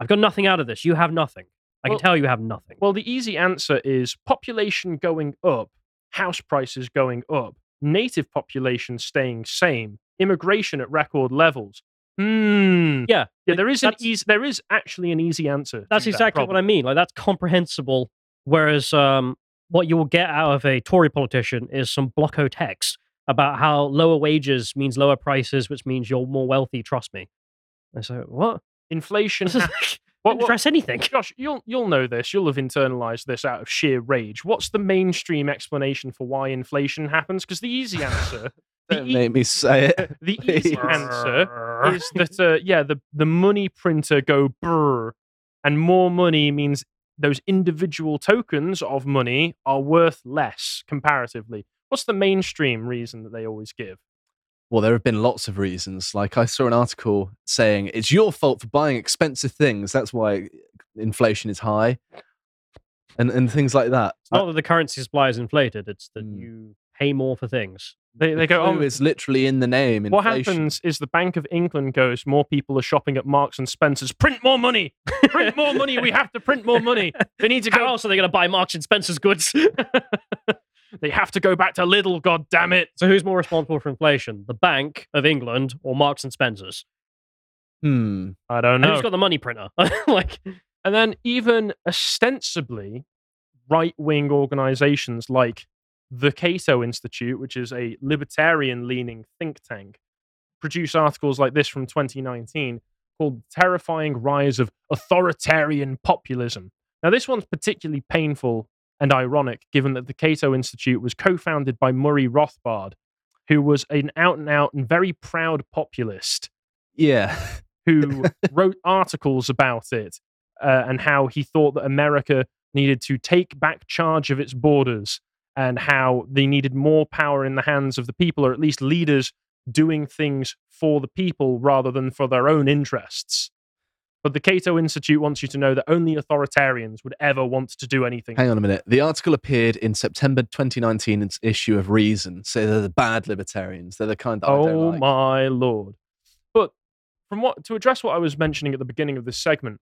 I've got nothing out of this. You have nothing. I Well- can tell you have nothing. Well, the easy answer is population going up, house prices going up, native population staying same, immigration at record levels. Hmm. yeah, Yeah, there is an easy. There is actually an easy answer. That's to that exactly what I mean. Like that's comprehensible. Whereas um, what you will get out of a Tory politician is some blocko text about how lower wages means lower prices, which means you're more wealthy. Trust me. And say, what? Inflation. What- what- address anything. Josh, you'll you'll know this. You'll have internalized this out of sheer rage. What's the mainstream explanation for why inflation happens? Because the easy answer, the, Don't e- make me say it. the easy answer is that uh, yeah, the the money printer go brr, and more money means those individual tokens of money are worth less comparatively. What's the mainstream reason that they always give? Well, there have been lots of reasons. Like I saw an article saying it's your fault for buying expensive things. That's why inflation is high, and and things like that. It's not that the currency supply is inflated; it's that Mm. you pay more for things. They The they go, oh, is literally in the name. what happens is the Bank of England goes, more people are shopping at Marks and Spencers. Print more money. Print more money. We have to print more money. They need to go. else are they're going to buy Marks and Spencer's goods? they have to go back to Lidl. God damn it. so who's more responsible for inflation, the Bank of England or Marks and Spencer's? Hmm. I don't And know. who's got the money printer? like, And then even ostensibly right wing organizations like the Cato Institute, which is a libertarian leaning think tank, produce articles like this from 2019 called Terrifying Rise of Authoritarian Populism. Now, this one's particularly painful and ironic given that the Cato Institute was co founded by Murray Rothbard, who was an out and out and very proud populist Yeah. who wrote articles about it uh, and how he thought that America needed to take back charge of its borders and how they needed more power in the hands of the people, or at least leaders doing things for the people rather than for their own interests. But the Cato Institute wants you to know that only authoritarians would ever want to do anything. Hang on a minute. The article appeared in September 2019 its issue of Reason. So they're the bad libertarians. They're the kind that I Oh don't like. my lord! But from what to address what I was mentioning at the beginning of this segment,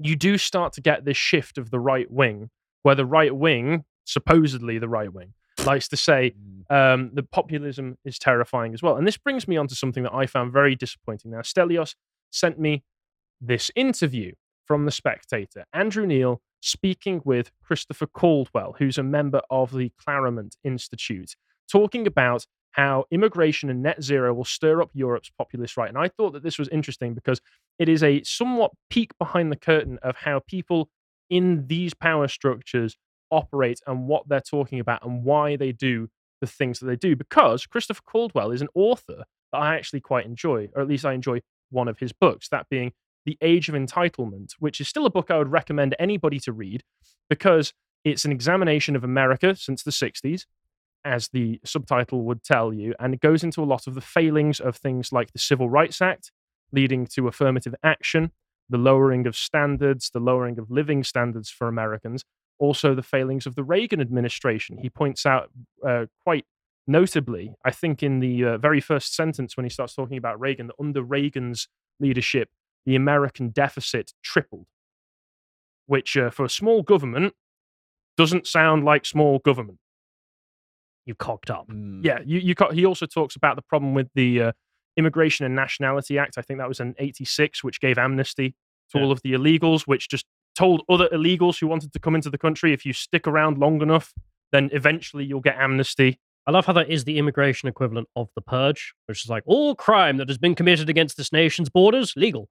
you do start to get this shift of the right wing, where the right wing, supposedly the right wing, likes to say Mm. um, the populism is terrifying as well. And this brings me on to something that I found very disappointing. Now, Stelios sent me this interview from The Spectator. Andrew Neil speaking with Christopher Caldwell, who's a member of the Claremont Institute, talking about how immigration and net zero will stir up Europe's populist right. And I thought that this was interesting because it is a somewhat peek behind the curtain of how people in these power structures operate and what they're talking about and why they do the things that they do. Because Christopher Caldwell is an author that I actually quite enjoy, or at least I enjoy one of his books, that being The Age of Entitlement, which is still a book I would recommend anybody to read because it's an examination of America since the 60s, as the subtitle would tell you, and it goes into a lot of the failings of things like the Civil Rights Act, leading to affirmative action, the lowering of standards, the lowering of living standards for Americans, also the failings of the Reagan administration. He points out uh, quite notably, I think, in the uh, very first sentence when he starts talking about Reagan, that under Reagan's leadership, the American deficit tripled, which uh, for a small government doesn't sound like small government. you cocked up. Mm. Yeah, you, you got, he also talks about the problem with the uh, Immigration and Nationality Act. I think that was in 86, which gave amnesty to Yeah. all of the illegals, which just told other illegals who wanted to come into the country if you stick around long enough, then eventually you'll get amnesty. I love how that is the immigration equivalent of the purge, which is like all crime that has been committed against this nation's borders legal.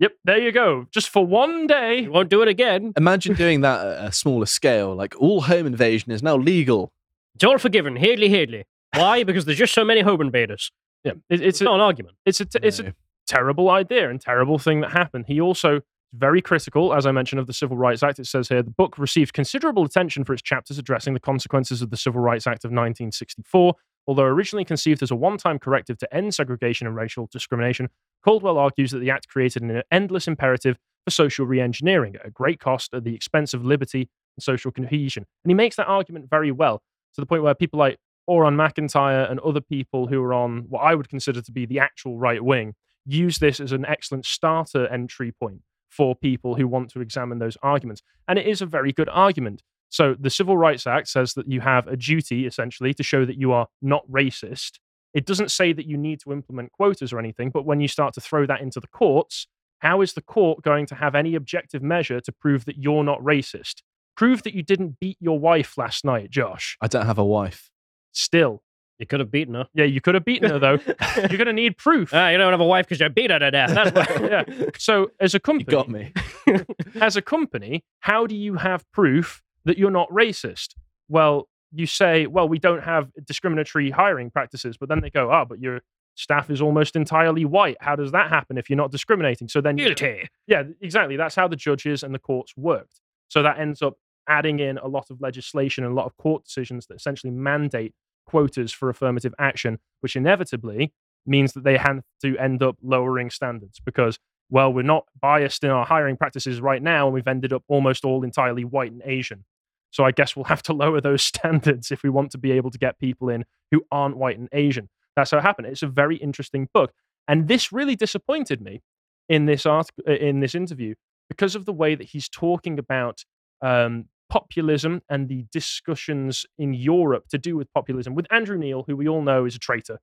Yep, there you go. Just for one day. You won't do it again. Imagine doing that at a smaller scale. Like all home invasion is now legal. It's all forgiven. Headley, Headley. Why? because there's just so many home invaders. Yeah, it, It's it's a, not an argument. it's a, t- it's a terrible idea and terrible thing that happened. He also very critical, as I mentioned, of the Civil Rights Act. It says here the book received considerable attention for its chapters addressing the consequences of the Civil Rights Act of 1964. Although originally conceived as a one time corrective to end segregation and racial discrimination, Caldwell argues that the act created an endless imperative for social re engineering at a great cost at the expense of liberty and social cohesion. And he makes that argument very well to the point where people like Auron McIntyre and other people who are on what I would consider to be the actual right wing use this as an excellent starter entry point for people who want to examine those arguments. And it is a very good argument. So the Civil Rights Act says that you have a duty, essentially, to show that you are not racist. It doesn't say that you need to implement quotas or anything, but when you start to throw that into the courts, how is the court going to have any objective measure to prove that you're not racist? Prove that you didn't beat your wife last night, Josh. I don't have a wife. Still. You could have beaten her. Yeah, you could have beaten her, though. You're going to need proof. Ah, you don't have a wife because you beat her to death. That's why. yeah. So, as a company, You got me. as a company, how do you have proof that you're not racist? Well, you say, well, we don't have discriminatory hiring practices, but then they go, oh, but your staff is almost entirely white. How does that happen if you're not discriminating? So then, Guilty. yeah, exactly. That's how the judges and the courts worked. So that ends up adding in a lot of legislation and a lot of court decisions that essentially mandate quotas for affirmative action, which inevitably means that they have to end up lowering standards because, well, we're not biased in our hiring practices right now, and we've ended up almost all entirely white and Asian. So I guess we'll have to lower those standards if we want to be able to get people in who aren't white and Asian. That's how it happened. It's a very interesting book, and this really disappointed me in this article, in this interview, because of the way that he's talking about um, populism and the discussions in Europe to do with populism with Andrew Neil, who we all know is a traitor.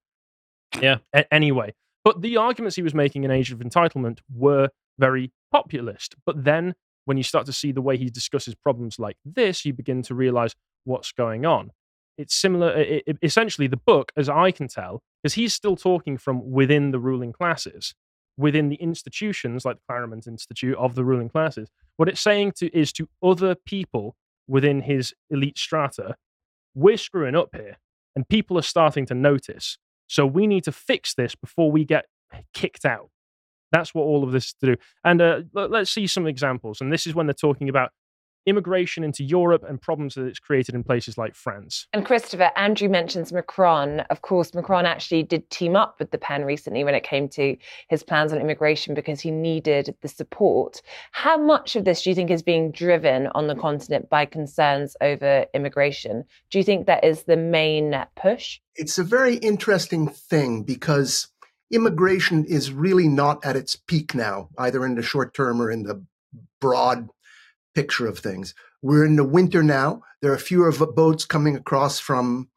Yeah. A- anyway, but the arguments he was making in Age of Entitlement were very populist. But then when you start to see the way he discusses problems like this, you begin to realize what's going on. It's similar, it, it- essentially, the book, as I can tell, because he's still talking from within the ruling classes, within the institutions like the Claremont Institute of the ruling classes. What it's saying to is to other people within his elite strata, we're screwing up here, and people are starting to notice. So we need to fix this before we get kicked out. That's what all of this is to do. And uh, let- let's see some examples. And this is when they're talking about immigration into Europe and problems that it's created in places like France. And Christopher, Andrew mentions Macron. Of course, Macron actually did team up with Le Pen recently when it came to his plans on immigration because he needed the support. How much of this do you think is being driven on the continent by concerns over immigration? Do you think that is the main push? it's a very interesting thing because immigration is really not at its peak now, either in the short term or in the broad picture of things. We're in the winter now. There are fewer boats coming across from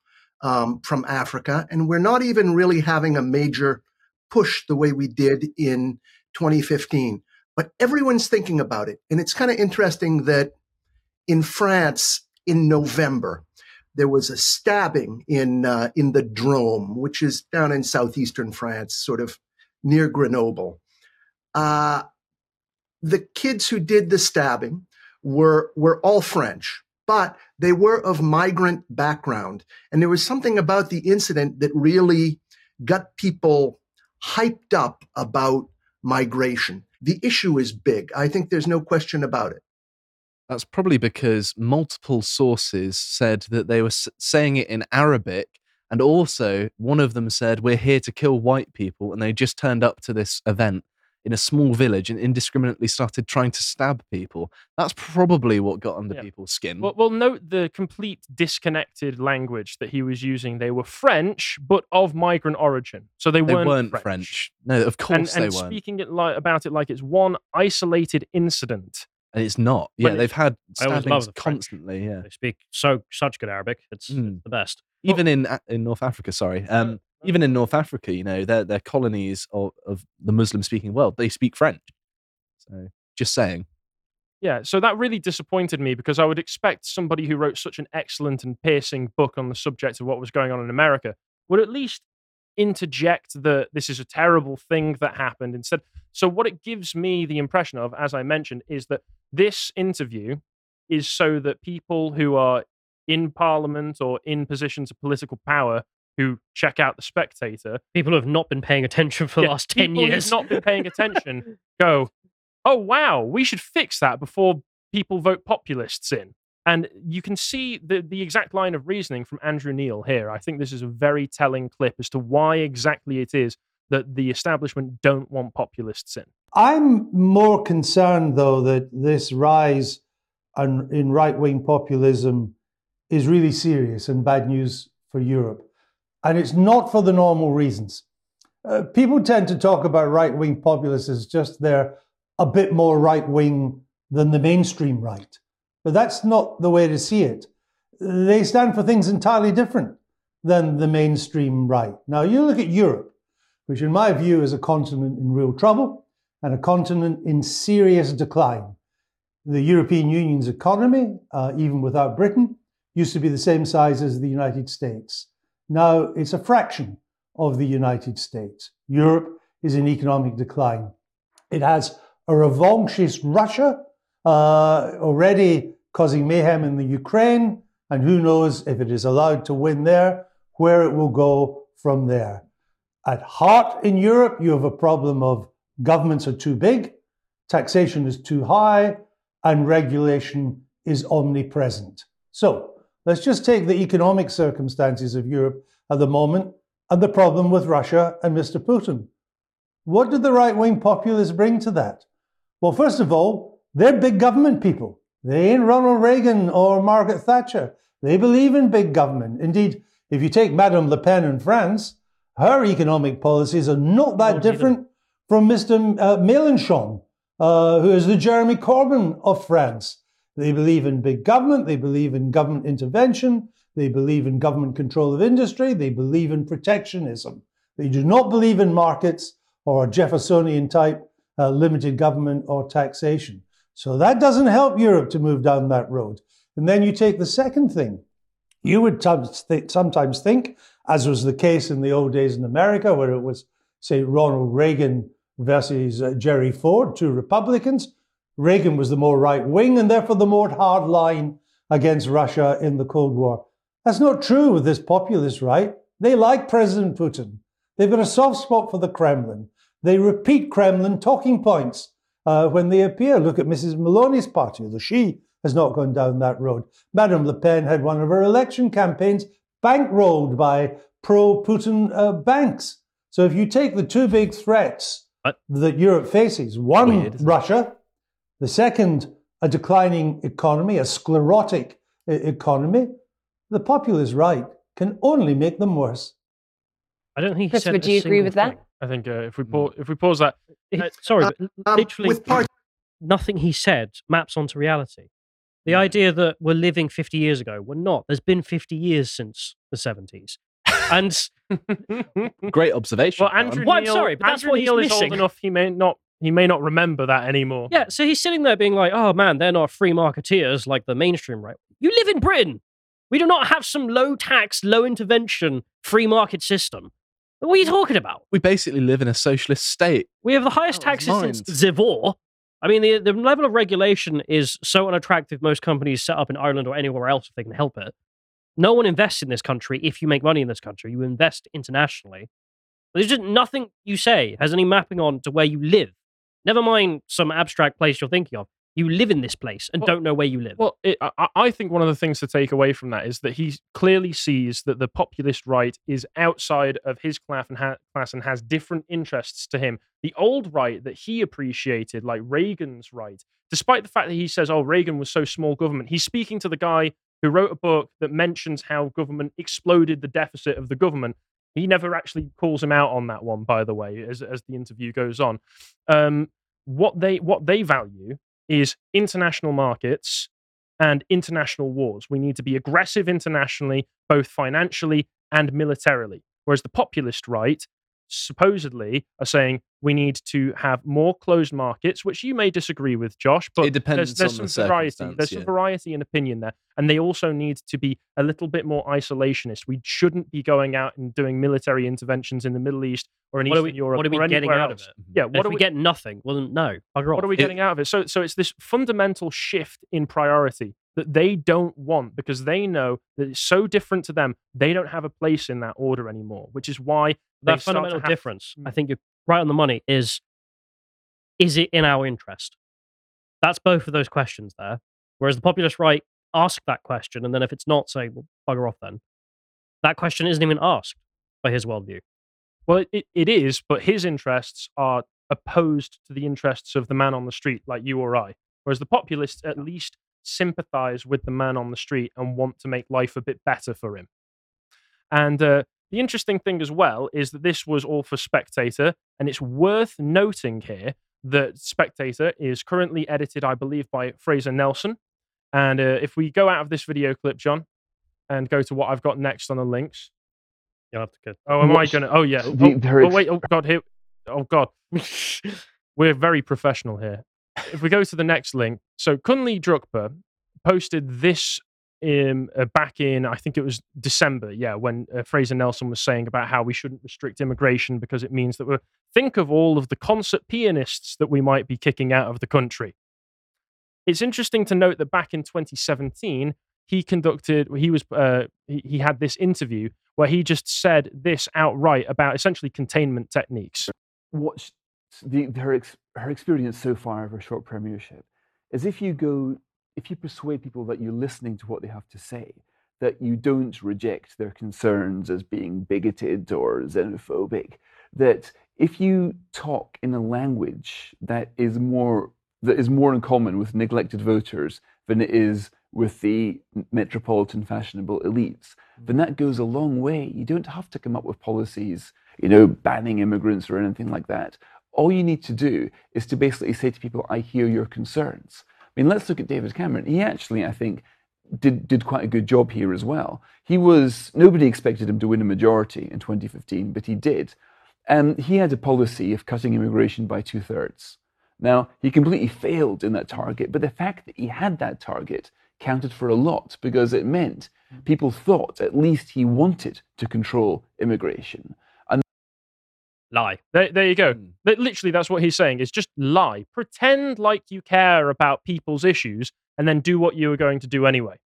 um, from Africa, and we're not even really having a major push the way we did in 2015. But everyone's thinking about it, and it's kind of interesting that in France in November there was a stabbing in uh, in the Drôme, which is down in southeastern France, sort of near Grenoble. Uh, the kids who did the stabbing were were all French, but they were of migrant background, and there was something about the incident that really got people hyped up about migration. The issue is big. I think there's no question about it. That's probably because multiple sources said that they were s- saying it in Arabic. And also, one of them said, We're here to kill white people. And they just turned up to this event in a small village and indiscriminately started trying to stab people. That's probably what got under Yeah. people's skin. Well, well, note the complete disconnected language that he was using. They were French, but of migrant origin. So they, they weren't, weren't, French. No, of course and they weren't. speaking it like, about it like it's one isolated incident. And it's not. Yeah, they've had I always love stabbings the French. constantly. Yeah. They speak so such good Arabic. It's Mm. the best. Even in A- in North Africa, sorry. Um, even in North Africa, you know, they're, they're colonies of, of the Muslim speaking world. They speak French. So just saying. Yeah, so that really disappointed me because I would expect somebody who wrote such an excellent and piercing book on the subject of what was going on in America would at least interject that this is a terrible thing that happened instead. So, what it gives me the impression of, as I mentioned, is that this interview is so that people who are in parliament or in positions of political power who check out the Spectator, People who have not been paying attention for the Yeah, last 10 people who've years. not been paying attention go, oh wow, we should fix that before people vote populists in. And you can see the, the exact line of reasoning from Andrew Neil here. I think this is a very telling clip as to why exactly it is that the establishment don't want populists in. I'm more concerned, though, that this rise in right wing populism is really serious and bad news for Europe. And it's not for the normal reasons. Uh, people tend to talk about right wing populists as just they're a bit more right wing than the mainstream right. But that's not the way to see it. They stand for things entirely different than the mainstream right. Now, you look at Europe, which, in my view, is a continent in real trouble and a continent in serious decline. The European Union's economy, uh, even without Britain, used to be the same size as the United States. Now it's a fraction of the United States. Europe is in economic decline. It has a revanchist Russia uh, already causing mayhem in the Ukraine, and who knows if it is allowed to win there, where it will go from there. At heart in Europe, you have a problem of governments are too big, taxation is too high, and regulation is omnipresent. So let's just take the economic circumstances of Europe at the moment and the problem with Russia and Mr. Putin. What did the right wing populists bring to that? Well, first of all, they're big government people. They ain't Ronald Reagan or Margaret Thatcher. They believe in big government. Indeed, if you take Madame Le Pen in France, her economic policies are not that either. different from Mr. Uh, Mélenchon, uh, who is the Jeremy Corbyn of France. They believe in big government. They believe in government intervention. They believe in government control of industry. They believe in protectionism. They do not believe in markets or Jeffersonian type uh, limited government or taxation. So that doesn't help Europe to move down that road. And then you take the second thing. You would sometimes think, as was the case in the old days in America, where it was, say, Ronald Reagan versus uh, Jerry Ford, two Republicans. Reagan was the more right wing and therefore the more hard line against Russia in the Cold War. That's not true with this populist right. They like President Putin. They've got a soft spot for the Kremlin. They repeat Kremlin talking points uh, when they appear. Look at Mrs. Meloni's party, although she has not gone down that road. Madame Le Pen had one of her election campaigns bankrolled by pro Putin uh, banks. So if you take the two big threats What? that Europe faces one, Weird. Russia, the second, a declining economy, a sclerotic e- economy, the populist right can only make them worse. I don't think he Chris, said would you agree with that? Thing. I think uh, if we Mm. pause, if we pause that, He- Uh, sorry, uh, Um, literally with part, nothing he said maps onto reality. The Yeah. idea that we're living 50 years ago, we're not. There's been 50 years since the 70s. And Great observation. well, Callum. Andrew Well, I'm sorry, but that's Andrew what he's Neil is old enough. He may not. He may not remember that anymore. yeah, so he's sitting there being like, oh man, they're not free marketeers like the mainstream right. You live in Britain. We do not have some low tax, low intervention free market system. What are you talking about? we basically live in a socialist state. We have the highest That was taxes since. Zivor. I mean, the, the level of regulation is so unattractive. Most companies set up in Ireland or anywhere else if they can help it. No one invests in this country if you make money in this country. You invest internationally. There's just nothing you say has any mapping on to where you live. Never mind some abstract place you're thinking of. You live in this place and Well- don't know where you live. Well, it, I, I think one of the things to take away from that is that he clearly sees that the populist right is outside of his class and, ha- class and has different interests to him. The old right that he appreciated, like Reagan's right, despite the fact that he says, "Oh, Reagan was so small government," he's speaking to the guy who wrote a book that mentions how government exploded the deficit of the government. He never actually calls him out on that one, by the way, as as the interview goes on. Um, what they what they value is international markets and international wars. We need to be aggressive internationally, both financially and militarily. Whereas the populist right supposedly are saying we need to have more closed markets, which you may disagree with, Josh, but It depends there's, there's on some the variety. There's yeah. some variety in opinion there. And they also need to be a little bit more isolationist. We shouldn't be going out and doing military interventions in the Middle East or in what Eastern we, Europe what are we or getting anywhere out of it? Yeah, what if are we, we get nothing, well, no. What are we It- getting out of it? So, so it's this fundamental shift in priority that they don't want because they know that it's so different to them. They don't have a place in that order anymore, which is why that fundamental have- difference, I Mm. think you're right on the money, is is it in our interest? That's both of those questions there. Whereas the populist right ask that question, and then if it's not, say, well, bugger off then. That question isn't even asked by his worldview. Well, it, it is, but his interests are opposed to the interests of the man on the street, like you or I. Whereas the populists at least sympathize with the man on the street and want to make life a bit better for him. And uh, the interesting thing as well is that this was all for Spectator, and it's worth noting here that Spectator is currently edited, I believe, by Fraser Nelson. And uh, if we go out of this video clip, John, and go to what I've got next on the links. You'll have to get. Oh, am I going to? Oh, yeah. the- Oh, oh, wait. Oh, God. Here. Oh, God. We're very professional here. If we go to the next link, so Kunli Drukpa posted this in, uh, back in, I think it was December, yeah, when uh, Fraser Nelson was saying about how we shouldn't restrict immigration because it means that we're. Think of all of the concert pianists that we might be kicking out of the country. It's interesting to note that back in 2017, he conducted, he was, uh, he, he had this interview where he just said this outright about essentially containment techniques. what's the her ex, her experience so far of her short premiership is if you go if you persuade people that you're listening to what they have to say that you don't reject their concerns as being bigoted or xenophobic that if you talk in a language that is more that is more in common with neglected voters than it is with the metropolitan fashionable elites then mm. that goes a long way. You don't have to come up with policies you know banning immigrants or anything like that all you need to do is to basically say to people, I hear your concerns. I mean, let's look at David Cameron. He actually, I think, did, did quite a good job here as well. He was, nobody expected him to win a majority in 2015, but he did. And he had a policy of cutting immigration by two thirds. Now, he completely failed in that target, but the fact that he had that target counted for a lot because it meant mm. people thought at least he wanted to control immigration. Lie. There, there you go. Li- Literally, that's what he's saying is just lie. Pretend like you care about people's issues and then do what you were going to do anyway.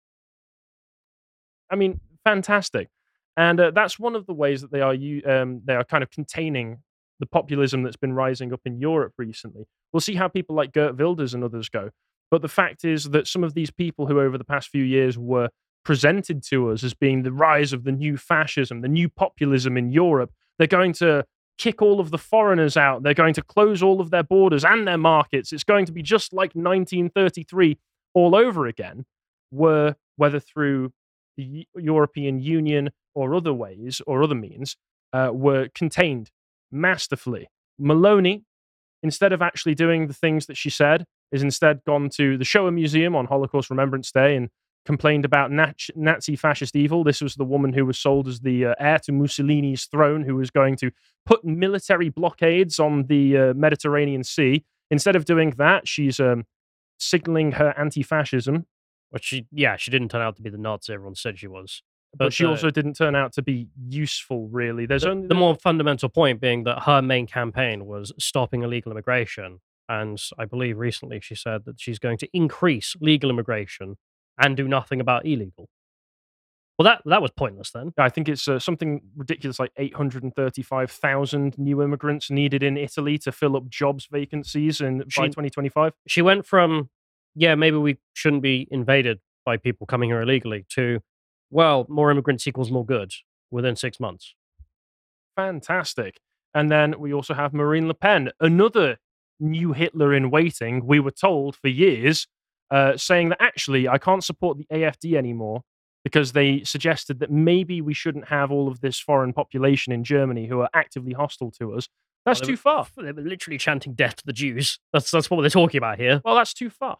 I mean, fantastic. And uh, that's one of the ways that they are um, they are kind of containing the populism that's been rising up in Europe recently. We'll see how people like Geert Wilders and others go. But the fact is that some of these people who over the past few years were presented to us as being the rise of the new fascism, the new populism in Europe, they're going to kick all of the foreigners out. They're going to close all of their borders and their markets. It's going to be just like 1933 all over again, were whether through the European Union or other ways or other means, uh, were contained masterfully. Meloni, instead of actually doing the things that she said, is instead gone to the Shoah Museum on Holocaust Remembrance Day and complained about Nazi fascist evil. This was the woman who was sold as the uh, heir to Mussolini's throne, who was going to put military blockades on the uh, Mediterranean Sea. Instead of doing that, she's um, signaling her anti-fascism, Which she, yeah, she didn't turn out to be the Nazi everyone said she was. but, she uh, also didn't turn out to be useful. Really, there's the, only the more fundamental point being that her main campaign was stopping illegal immigration. And I believe recently she said that she's going to increase legal immigration and do nothing about illegal. Well, that that was pointless then. I think it's uh, something ridiculous like 835,000 new immigrants needed in Italy to fill up jobs vacancies in by 2025. She went from, yeah, maybe we shouldn't be invaded by people coming here illegally to, well, more immigrants equals more goods within six months. Fantastic. And then we also have Marine Le Pen, another new Hitler in waiting. We were told for years, uh, saying that actually I can't support the AFD anymore because they suggested that maybe we shouldn't have all of this foreign population in Germany who are actively hostile to us. That's Well, too far. They were literally chanting death to the Jews. That's that's what they're talking about here. Well, that's too far.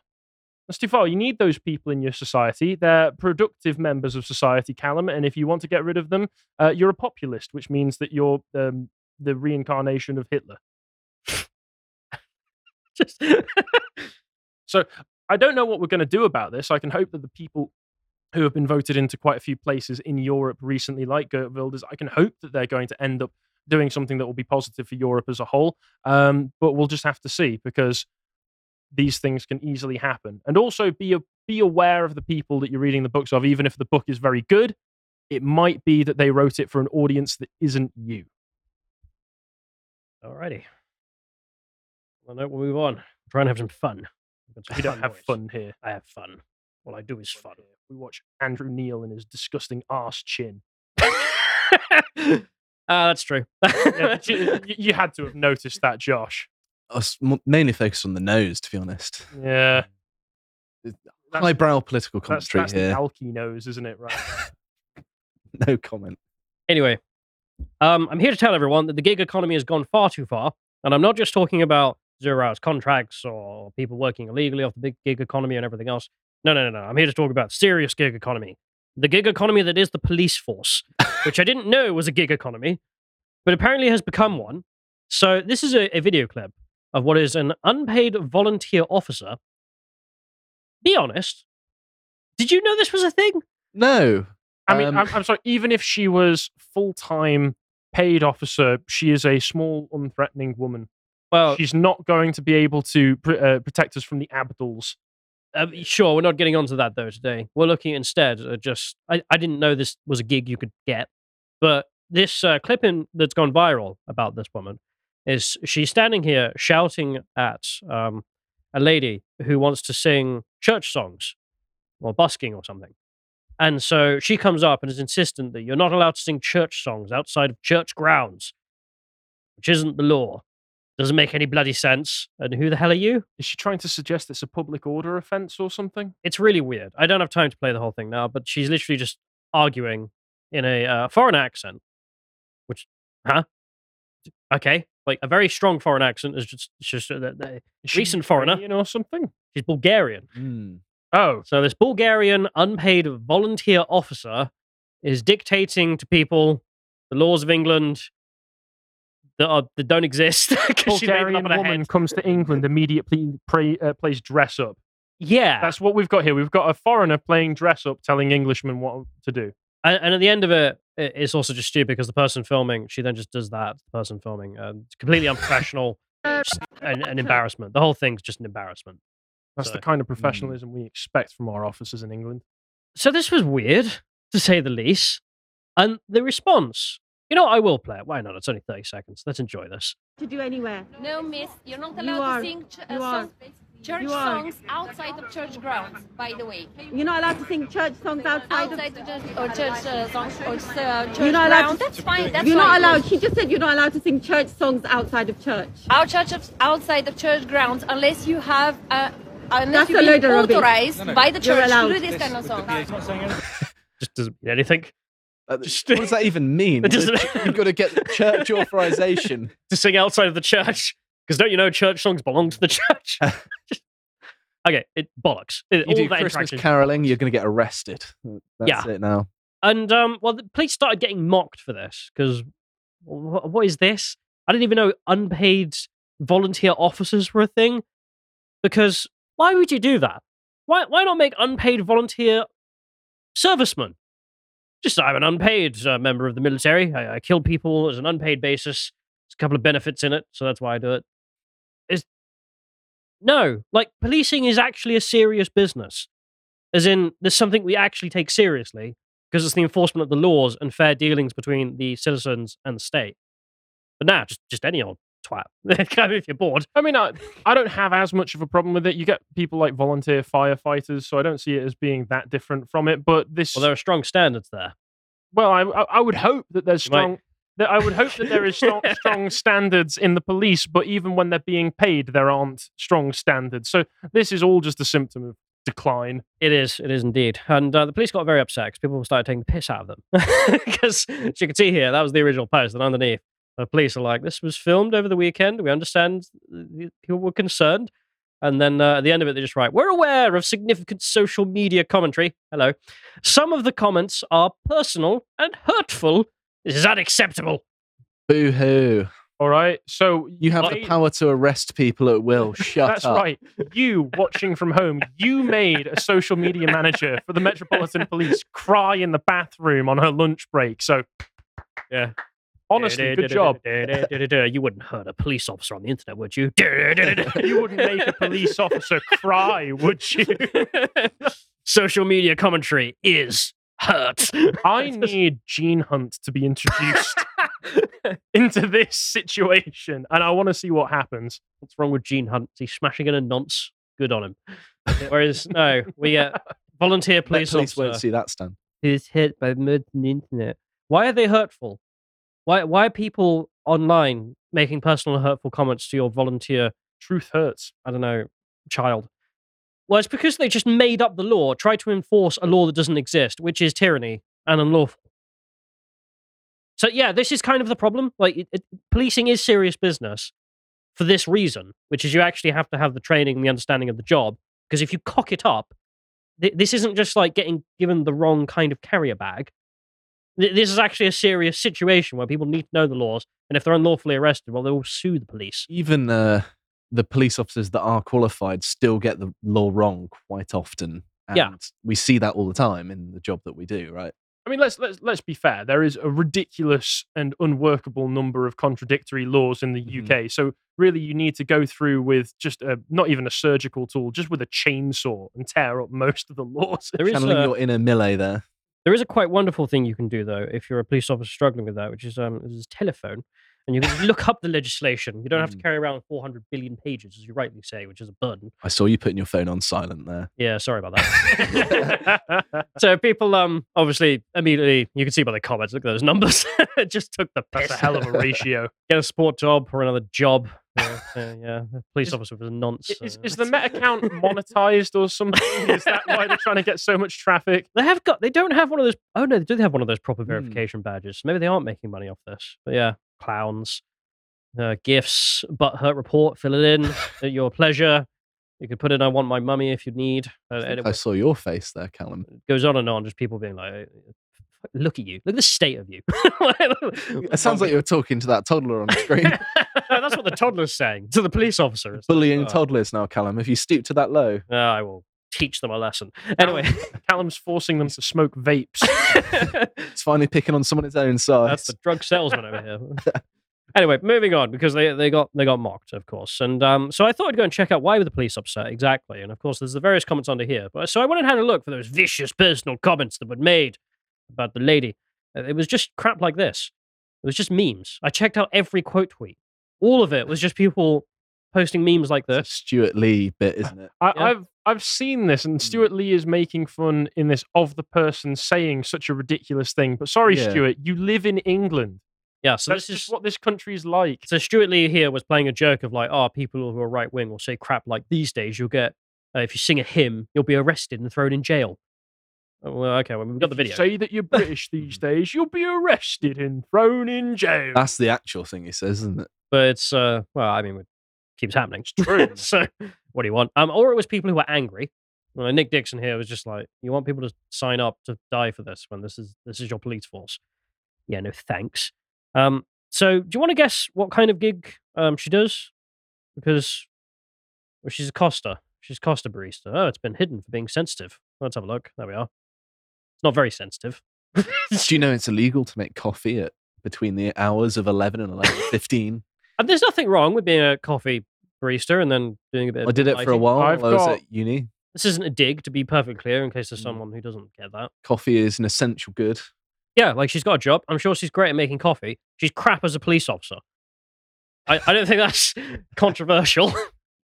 That's too far. You need those people in your society. They're productive members of society, Callum. And if you want to get rid of them, uh, you're a populist, which means that you're um, the reincarnation of Hitler. Just So I don't know what we're going to do about this. I can hope that the people who have been voted into quite a few places in Europe recently, like Geert Wilders, I can hope that they're going to end up doing something that will be positive for Europe as a whole. Um, but we'll just have to see because these things can easily happen. And also be a, be aware of the people that you're reading the books of. Even if the book is very good, it might be that they wrote it for an audience that isn't you. Alrighty. Well, no, we'll move on. Try and have some fun. We've got some We don't have fun here. I have fun. All I do is fun. We watch Andrew Neil and his disgusting arse chin. Ah, that's true. Yeah, but you, you- you had to have noticed that, Josh. I was m- mainly focused on the nose, to be honest. Yeah. That's, Highbrow political that's, commentary that's the here. alky nose, isn't it? Right. No comment. anyway, um, I'm here to tell everyone that the gig economy has gone far too far, and I'm not just talking about zero hours contracts or people working illegally off the big gig economy and everything else. No, no, no, no. I'm here to talk about serious gig economy, the gig economy that is the police force, which I didn't know was a gig economy, but apparently has become one. So this is a, a video clip of what is an unpaid volunteer officer. Be honest. Did you know this was a thing? No. I mean, Um, I'm, I'm sorry. Even if she was full time paid officer, she is a small, unthreatening woman. Well, She's not going to be able to pr- uh, protect us from the Abduls. Uh, sure, we're not getting onto that though today. We're looking instead at just. I, I didn't know this was a gig you could get, but this uh, clipping that's gone viral about this woman is she's standing here shouting at um, a lady who wants to sing church songs or busking or something. And so she comes up and is insistent that you're not allowed to sing church songs outside of church grounds, which isn't the law. Doesn't make any bloody sense. And who the hell are you? Is she trying to suggest it's a public order offense or something? it's really weird. I don't have time to play the whole thing now, but she's literally just arguing in a uh, foreign accent, which, huh? Okay, like a very strong foreign accent is just it's just uh, the- the- Is Recent foreigner. You know, something? she's Bulgarian. Hmm. Oh, So this Bulgarian unpaid volunteer officer is dictating to people the laws of England that are that don't exist. 'cause she made up Bulgarian woman head. comes to England immediately uh, plays dress up. Yeah, That's what we've got here. We've got a foreigner playing dress up, telling Englishmen what to do. and, and at the end of it, it's also just stupid because the person filming, she then just does that. The person filming, uh, it's completely unprofessional, an, an embarrassment. The whole thing's just an embarrassment. That's So- the kind of professionalism we expect from our officers in England. So this was weird, to say the least. And the response, you know, I will play it. Why not? It's only thirty seconds. Let's enjoy this. to do anywhere. No, miss, you're not You allowed are. to sing ch- uh, are. songs, church You are. songs outside of church grounds, by the way. You're not allowed to sing church songs outside, Outside of. of church, or church uh, songs or uh, church You're not allowed grounds. to- That's fine. That's you're not allowed. She just said you're not allowed to sing church songs outside of church. Our church of, outside of church grounds, unless you have uh, unless That's you've a load been of rubbish. authorized by the You're church to do this kind of songs. Just doesn't mean anything. Uh, Just- what does that even mean? You've got to get church authorization. To sing outside of the church. Because don't you know church songs belong to the church? Just- okay, it bollocks. It, You do Christmas caroling, you're going to get arrested. That's Yeah. it now. And um, well, the police started getting mocked for this because wh- what is this? I didn't even know unpaid volunteer officers were a thing. Because why would you do that? Why why not make unpaid volunteer servicemen? Just I'm an unpaid uh, member of the military. I, I kill people as an unpaid basis. There's a couple of benefits in it, so that's why I do it. Is no, like policing is actually a serious business. As in, there's something we actually take seriously because it's the enforcement of the laws and fair dealings between the citizens and the state. But now, just just any old twat. If you're bored. I mean, I, I don't have as much of a problem with it. You get people like volunteer firefighters, so I don't see it as being that different from it. But this, Well, there are strong standards there. well, I, I, I would hope that there's You might- strong. That I would hope that there is strong, strong standards in the police, but even when they're being paid, there aren't strong standards. So this is all just a symptom of decline. It is, it is indeed. And uh, the police got very upset because people started taking the piss out of them. Because as you can see here, that was the original post, and underneath, the police are like, "This was filmed over the weekend. We understand the- people were concerned." And then uh, at the end of it, they just write, "We're aware of significant social media commentary. Hello, some of the comments are personal and hurtful. This is unacceptable." Boo hoo. All right, so You have made- the power to arrest people at will. Shut That's up. right. You watching from home, you made a social media manager for the Metropolitan Police cry in the bathroom on her lunch break. So, Yeah. Honestly, good job. You wouldn't hurt a police officer on the internet, would you? you wouldn't make a police officer cry, would you? Social media commentary is hurt. I need Gene Hunt to be introduced into this situation, and I want to see what happens. What's wrong with Gene Hunt? He's smashing in a nonce. Good on him. Whereas, no, we get volunteer Met police, police officer won't see that stand. who's hit by murder on the internet. Why are they hurtful? Why, why are people online making personal hurtful comments to your volunteer, Truth hurts. I don't know, child? Well, it's because they just made up the law, tried to enforce a law that doesn't exist, which is tyranny and unlawful. So yeah, this is kind of the problem. Like, it, it, policing is serious business for this reason, which is you actually have to have the training and the understanding of the job. Because if you cock it up, th- this isn't just like getting given the wrong kind of carrier bag. Th- This is actually a serious situation where people need to know the laws, and if they're unlawfully arrested, well, they will sue the police. Even uh, the police officers that are qualified still get the law wrong quite often. And Yeah. we see that all the time in the job that we do, right? I mean, let's let's let's be fair. There is a ridiculous and unworkable number of contradictory laws in the Mhm. UK. So really, you need to go through with just a, not even a surgical tool, just with a chainsaw and tear up most of the laws. There is Channeling a, your inner Milei there. There is a quite wonderful thing you can do though if you're a police officer struggling with that, which is um, is telephone, and you can look up the legislation. You don't have to Mm. carry around 400 billion pages, as you rightly say, which is a burden. I saw you putting your phone on silent there. Yeah, sorry about that. so people, um, obviously, immediately you can see by the comments. Look at those numbers. it just took the piss. That's a hell of a ratio. Get a sport job or another job. Yeah, yeah, yeah. The police Is- officer was a nonce. Is, is the Met account monetized or something? Is that why they're trying to get so much traffic? They have got. They don't have one of those. Oh no, they do have one of those proper Hmm. verification badges. Maybe they aren't making money off this. But yeah, clowns, uh, gifts, butt hurt report. Fill it in at your pleasure. You could put in "I want my mummy" if you need. Uh, I, I saw your face there, Callum. It goes on and on. Just people being like, "Look at you! Look at the state of you." It sounds like you're talking to that toddler on the screen. That's what the toddler's saying to the police officer. Like, Bullying "Oh, toddlers now, Callum. If you stoop to that low, uh, I will teach them a lesson. Anyway, Callum's forcing them to smoke vapes. it's finally picking on someone his own size. That's the drug salesman over here. anyway, moving on because they, they got they got mocked, of course, and um, so I thought I'd go and check out why were the police upset exactly, and of course there's the various comments under here. But so I went and had a look for those vicious personal comments that were made about the lady. Uh, It was just crap like this. It was just memes. I checked out every quote tweet. All of it was just people posting memes like It's this. Stewart Lee bit, isn't it? I, Yeah. I've I've seen this, Hmm. and Stewart Lee is making fun in this of the person saying such a ridiculous thing. But sorry, Yeah. Stewart, you live in England. Yeah, so That's this just is what this country's like. So Stewart Lee here was playing a joke of like, oh, people who are right wing will say crap like these days. You'll get uh, if you sing a hymn, you'll be arrested and thrown in jail. Oh, well, okay, well, we've got the video. Say that you're British these days, you'll be arrested and thrown in jail. That's the actual thing he says, isn't it? but it's uh, well, I mean, it keeps happening. It's true. so what do you want? Um, or it was people who were angry. Well, Nick Dixon here was just like, you want people to sign up to die for this when this is this is your police force. Yeah, no thanks. Um, so do you want to guess what kind of gig um she does? Because well, she's a Costa. She's Costa barista. Oh, it's been hidden for being sensitive. Let's have a look. There we are. Not very sensitive. Do you know it's illegal to make coffee at between the hours of eleven and eleven fifteen? And there's nothing wrong with being a coffee barista and then doing a bit. Of I did it for a while I've while I was got- at uni. This isn't a dig, to be perfectly clear, in case there's Mm. someone who doesn't get that. Coffee is an essential good. Yeah, like she's got a job. I'm sure she's great at making coffee. She's crap as a police officer. I, I don't think that's controversial.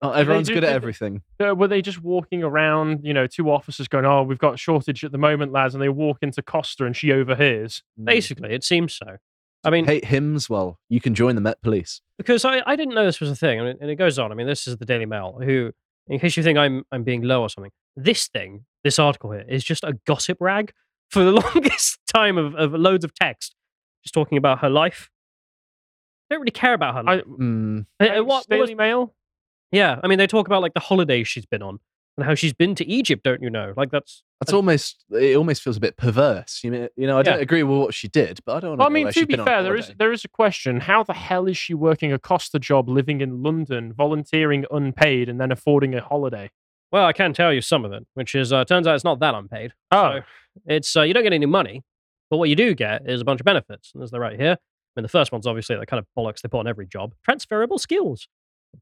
Not everyone's do- good at everything. Uh, were they just walking around, you know, two officers going, "Oh, we've got a shortage at the moment, lads," and they walk into Costa and she overhears. Mm. Basically, it seems so. I mean, Hate hymns? Well, you can join the Met Police. because I, I didn't know this was a thing, and it, and it goes on. I mean, this is the Daily Mail, who, in case you think I'm I'm being low or something, this thing, this article here, is just a gossip rag for the longest time of, of loads of text, just talking about her life. I don't really care about her I. Mm, Uh, uh, Thanks, what- what Daily was- Mail. Yeah, I mean, they talk about like the holidays she's been on and how she's been to Egypt. Don't you know? Like that's that's almost. It almost feels a bit perverse. You mean, you know, I don't Yeah. agree with what she did, but I don't. Well, I mean, to be fair, there is there is a question: How the hell is she working a Costa job, living in London, volunteering unpaid, and then affording a holiday? well, I can tell you some of it, which is uh, turns out it's not that unpaid. Oh, So it's uh, you don't get any money, but what you do get is a bunch of benefits, and as they're right here. I mean, the first one's obviously the kind of bollocks they put on every job. Transferable skills.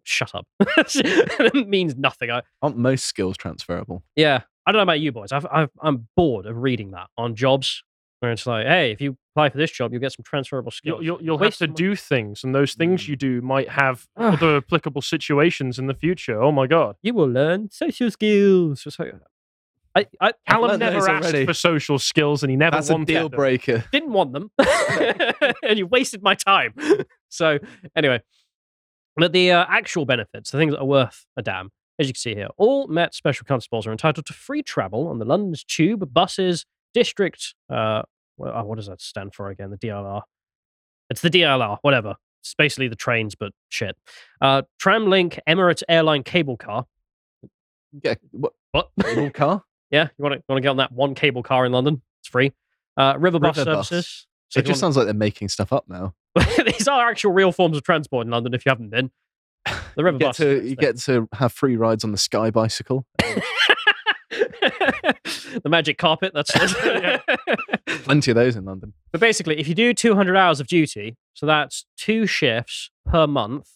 Shut up. it means nothing. I, Aren't most skills transferable? yeah, I don't know about you boys. I've, I've, I'm bored of reading that on jobs where it's like, hey, if you apply for this job, you'll get some transferable skills. You'll, you'll, you'll have Waste to of money. do things, and those things mm. you do might have other applicable situations in the future. Oh my god! You will learn social skills. It's like, I, I, Callum learned never asked already. for social skills, and he never That's a wanted deal them. breaker. didn't want them and you wasted my time so anyway but the uh, actual benefits the things that are worth a damn as you can see here all met special constables are entitled to free travel on the london's tube buses district uh oh, what does that stand for again the dlr it's the dlr whatever it's basically the trains but shit uh tramlink emirates airline cable car Yeah. What? what Little car? yeah you want to want to get on that one cable car in london it's free uh river bus River bus. services So it just want- sounds like they're making stuff up now. These are actual real forms of transport in London if you haven't been. The river You bus. to you get to have free rides on the sky bicycle. Um, the magic carpet, that's. Plenty of those in London. But basically, if you do 200 hours of duty, so that's two shifts per month,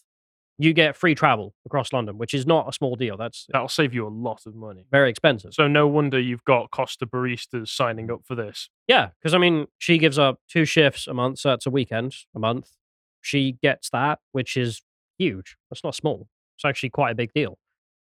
you get free travel across London, which is not a small deal. That's That'll save you a lot of money. very expensive. So no wonder you've got Costa baristas signing up for this. Yeah, because I mean, she gives up two shifts a month, so that's a weekend a month. She gets that, which is huge. That's not small. It's actually quite a big deal.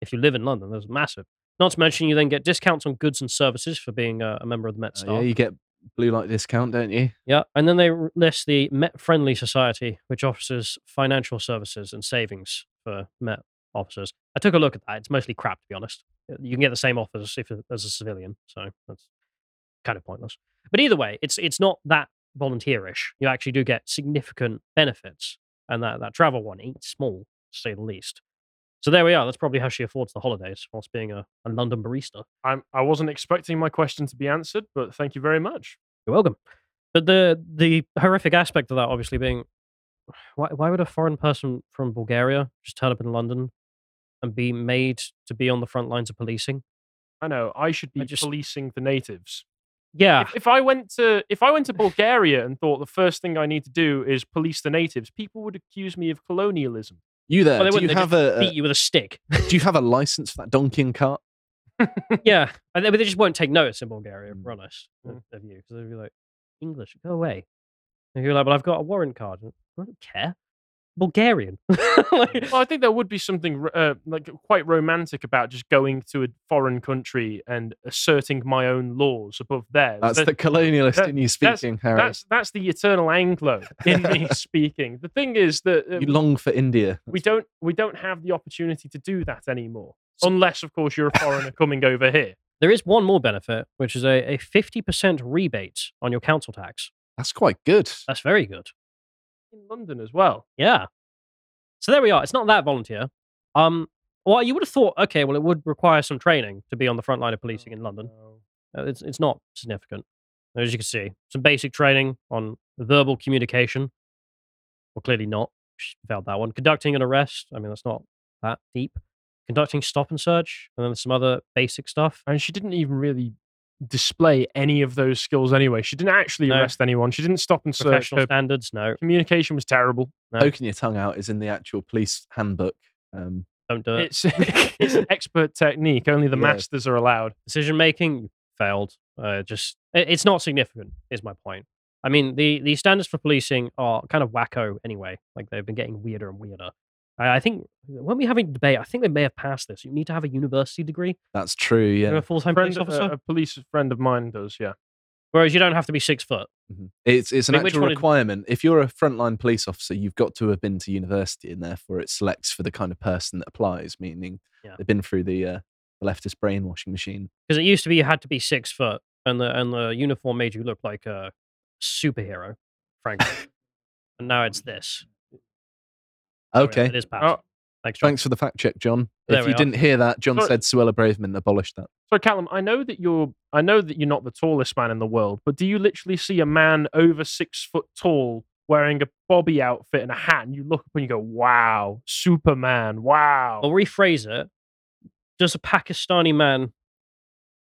If you live in London, that's massive. Not to mention, you then get discounts on goods and services for being a, a member of the Met Uh, staff. yeah, you get blue light discount, don't you? Yeah, and then they list the Met Friendly Society, which offers financial services and savings for Met officers. I took a look at that. It's mostly crap, to be honest. You can get the same offers if as a civilian, so that's kind of pointless. But either way, it's it's not that volunteerish. You actually do get significant benefits, and that that travel one ain't small, to say the least. So there we are. That's probably how she affords the holidays whilst being a, a London barista. I'm, I wasn't expecting my question to be answered, but thank you very much. You're welcome. But the the horrific aspect of that, obviously, being why why would a foreign person from Bulgaria just turn up in London and be made to be on the front lines of policing? I know I should be I just- policing the natives. Yeah, If, if I went to if I went to Bulgaria and thought the first thing I need to do is police the natives, people would accuse me of colonialism. You there? Well, do you have a, beat you with a stick. do you have a license for that donkey and cart? yeah, and they, but they just won't take notice in Bulgaria, if we're honest, Mm. of you, because they'll be like, English, go away. And you're like, "Well, I've got a warrant card. I don't care. Bulgarian. Like- Well, I think there would be something uh, like quite romantic about just going to a foreign country and asserting my own laws above theirs. That's That- the colonialist that- in you that's- speaking, Harry. That's that's the eternal Anglo in me speaking. The thing is that uh, You long for India. we don't we don't have the opportunity to do that anymore, unless of course you're a foreigner coming over here. There is one more benefit, which is a, a 50% rebate on your council tax. That's quite good. That's very good. In London as well. Yeah. So there we are. It's not that volunteer. Um, well, you would have thought, okay, well, it would require some training to be on the front line of policing in London. No. Uh, it's, it's not significant. As you can see, some basic training on verbal communication. Well, clearly not. She failed that one. Conducting an arrest. I mean, that's not that deep. Conducting stop and search. And then some other basic stuff. And she didn't even really display any of those skills anyway. She didn't actually No. arrest anyone. She didn't stop and search. Professional Her standards. No, communication was terrible. No. Poking your tongue out is in the actual police handbook. Um, don't do it. It's it's an expert technique. Only the Yeah. masters are allowed. decision making failed. Uh, just it- it's not significant. Is my point. I mean, the the standards for policing are kind of wacko anyway. Like they've been getting weirder and weirder. I, I think when we having debate, I think they may have passed this. You need to have a university degree that's true. to be Yeah. a full time police uh, officer, a police friend of mine does. Yeah. whereas you don't have to be six foot. Mhm. It's it's an mean, which actual one is- requirement. If you're a frontline police officer, you've got to have been to university, and therefore it selects for the kind of person that applies. Meaning Yeah. they've been through the uh, the leftist brainwashing machine. Because it used to be you had to be six foot, and the and the uniform made you look like a superhero, frankly. and now it's this. So, yeah, Okay, it is passed. Oh, Thanks, John. thanks for the fact check, John. There if you are. didn't hear that, John Sorry. said Suella Braverman abolished that. So, Callum, I know that you're. I know that you're not the tallest man in the world, but do you literally see a man over six foot tall wearing a bobby outfit and a hat, and you look up and you go, "Wow, Superman! Wow!" I'll rephrase it. Does a Pakistani man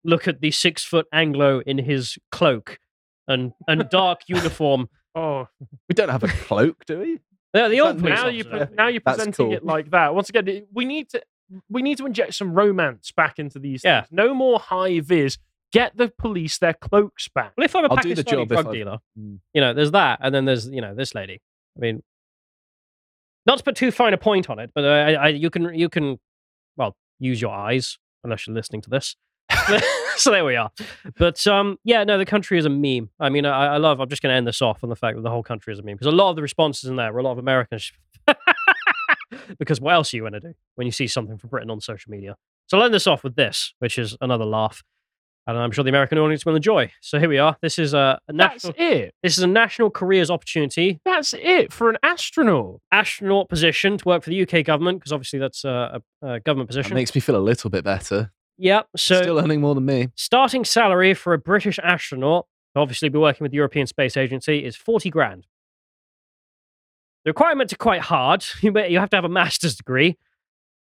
look at the six foot Anglo in his cloak and, and dark uniform Oh, We don't have a cloak, do we? They're the old that police now you officer. pre- now you're That's presenting cool. it like that. Once again, we need to we need to inject some romance back into these. Yeah. things. no more high vis. Get the police their cloaks back. Well, if I'm a I'll do the Pakistani job if drug I've- dealer, Mm. you know, there's that, and then there's you know this lady. I mean, not to put too fine a point on it, but I, I, you can you can, well, use your eyes unless you're listening to this. so there we are. But um, yeah, no, the country is a meme. I mean, I, I love. I'm just going to end this off on the fact that the whole country is a meme because a lot of the responses in there were a lot of Americans. because what else are you going to do when you see something from Britain on social media? So I'll end this off with this, which is another laugh. And I'm sure the American audience will enjoy. So here we are. This is a, a That's national. it. This is a national careers opportunity. That's it for an astronaut. Astronaut position to work for the UK government because obviously that's a, a, a government That position. makes me feel a little bit better. Yeah. So Still earning more than me. starting salary for a British astronaut, obviously be working with the European Space Agency, is 40 grand. The requirements are quite hard. You may- you have to have a master's degree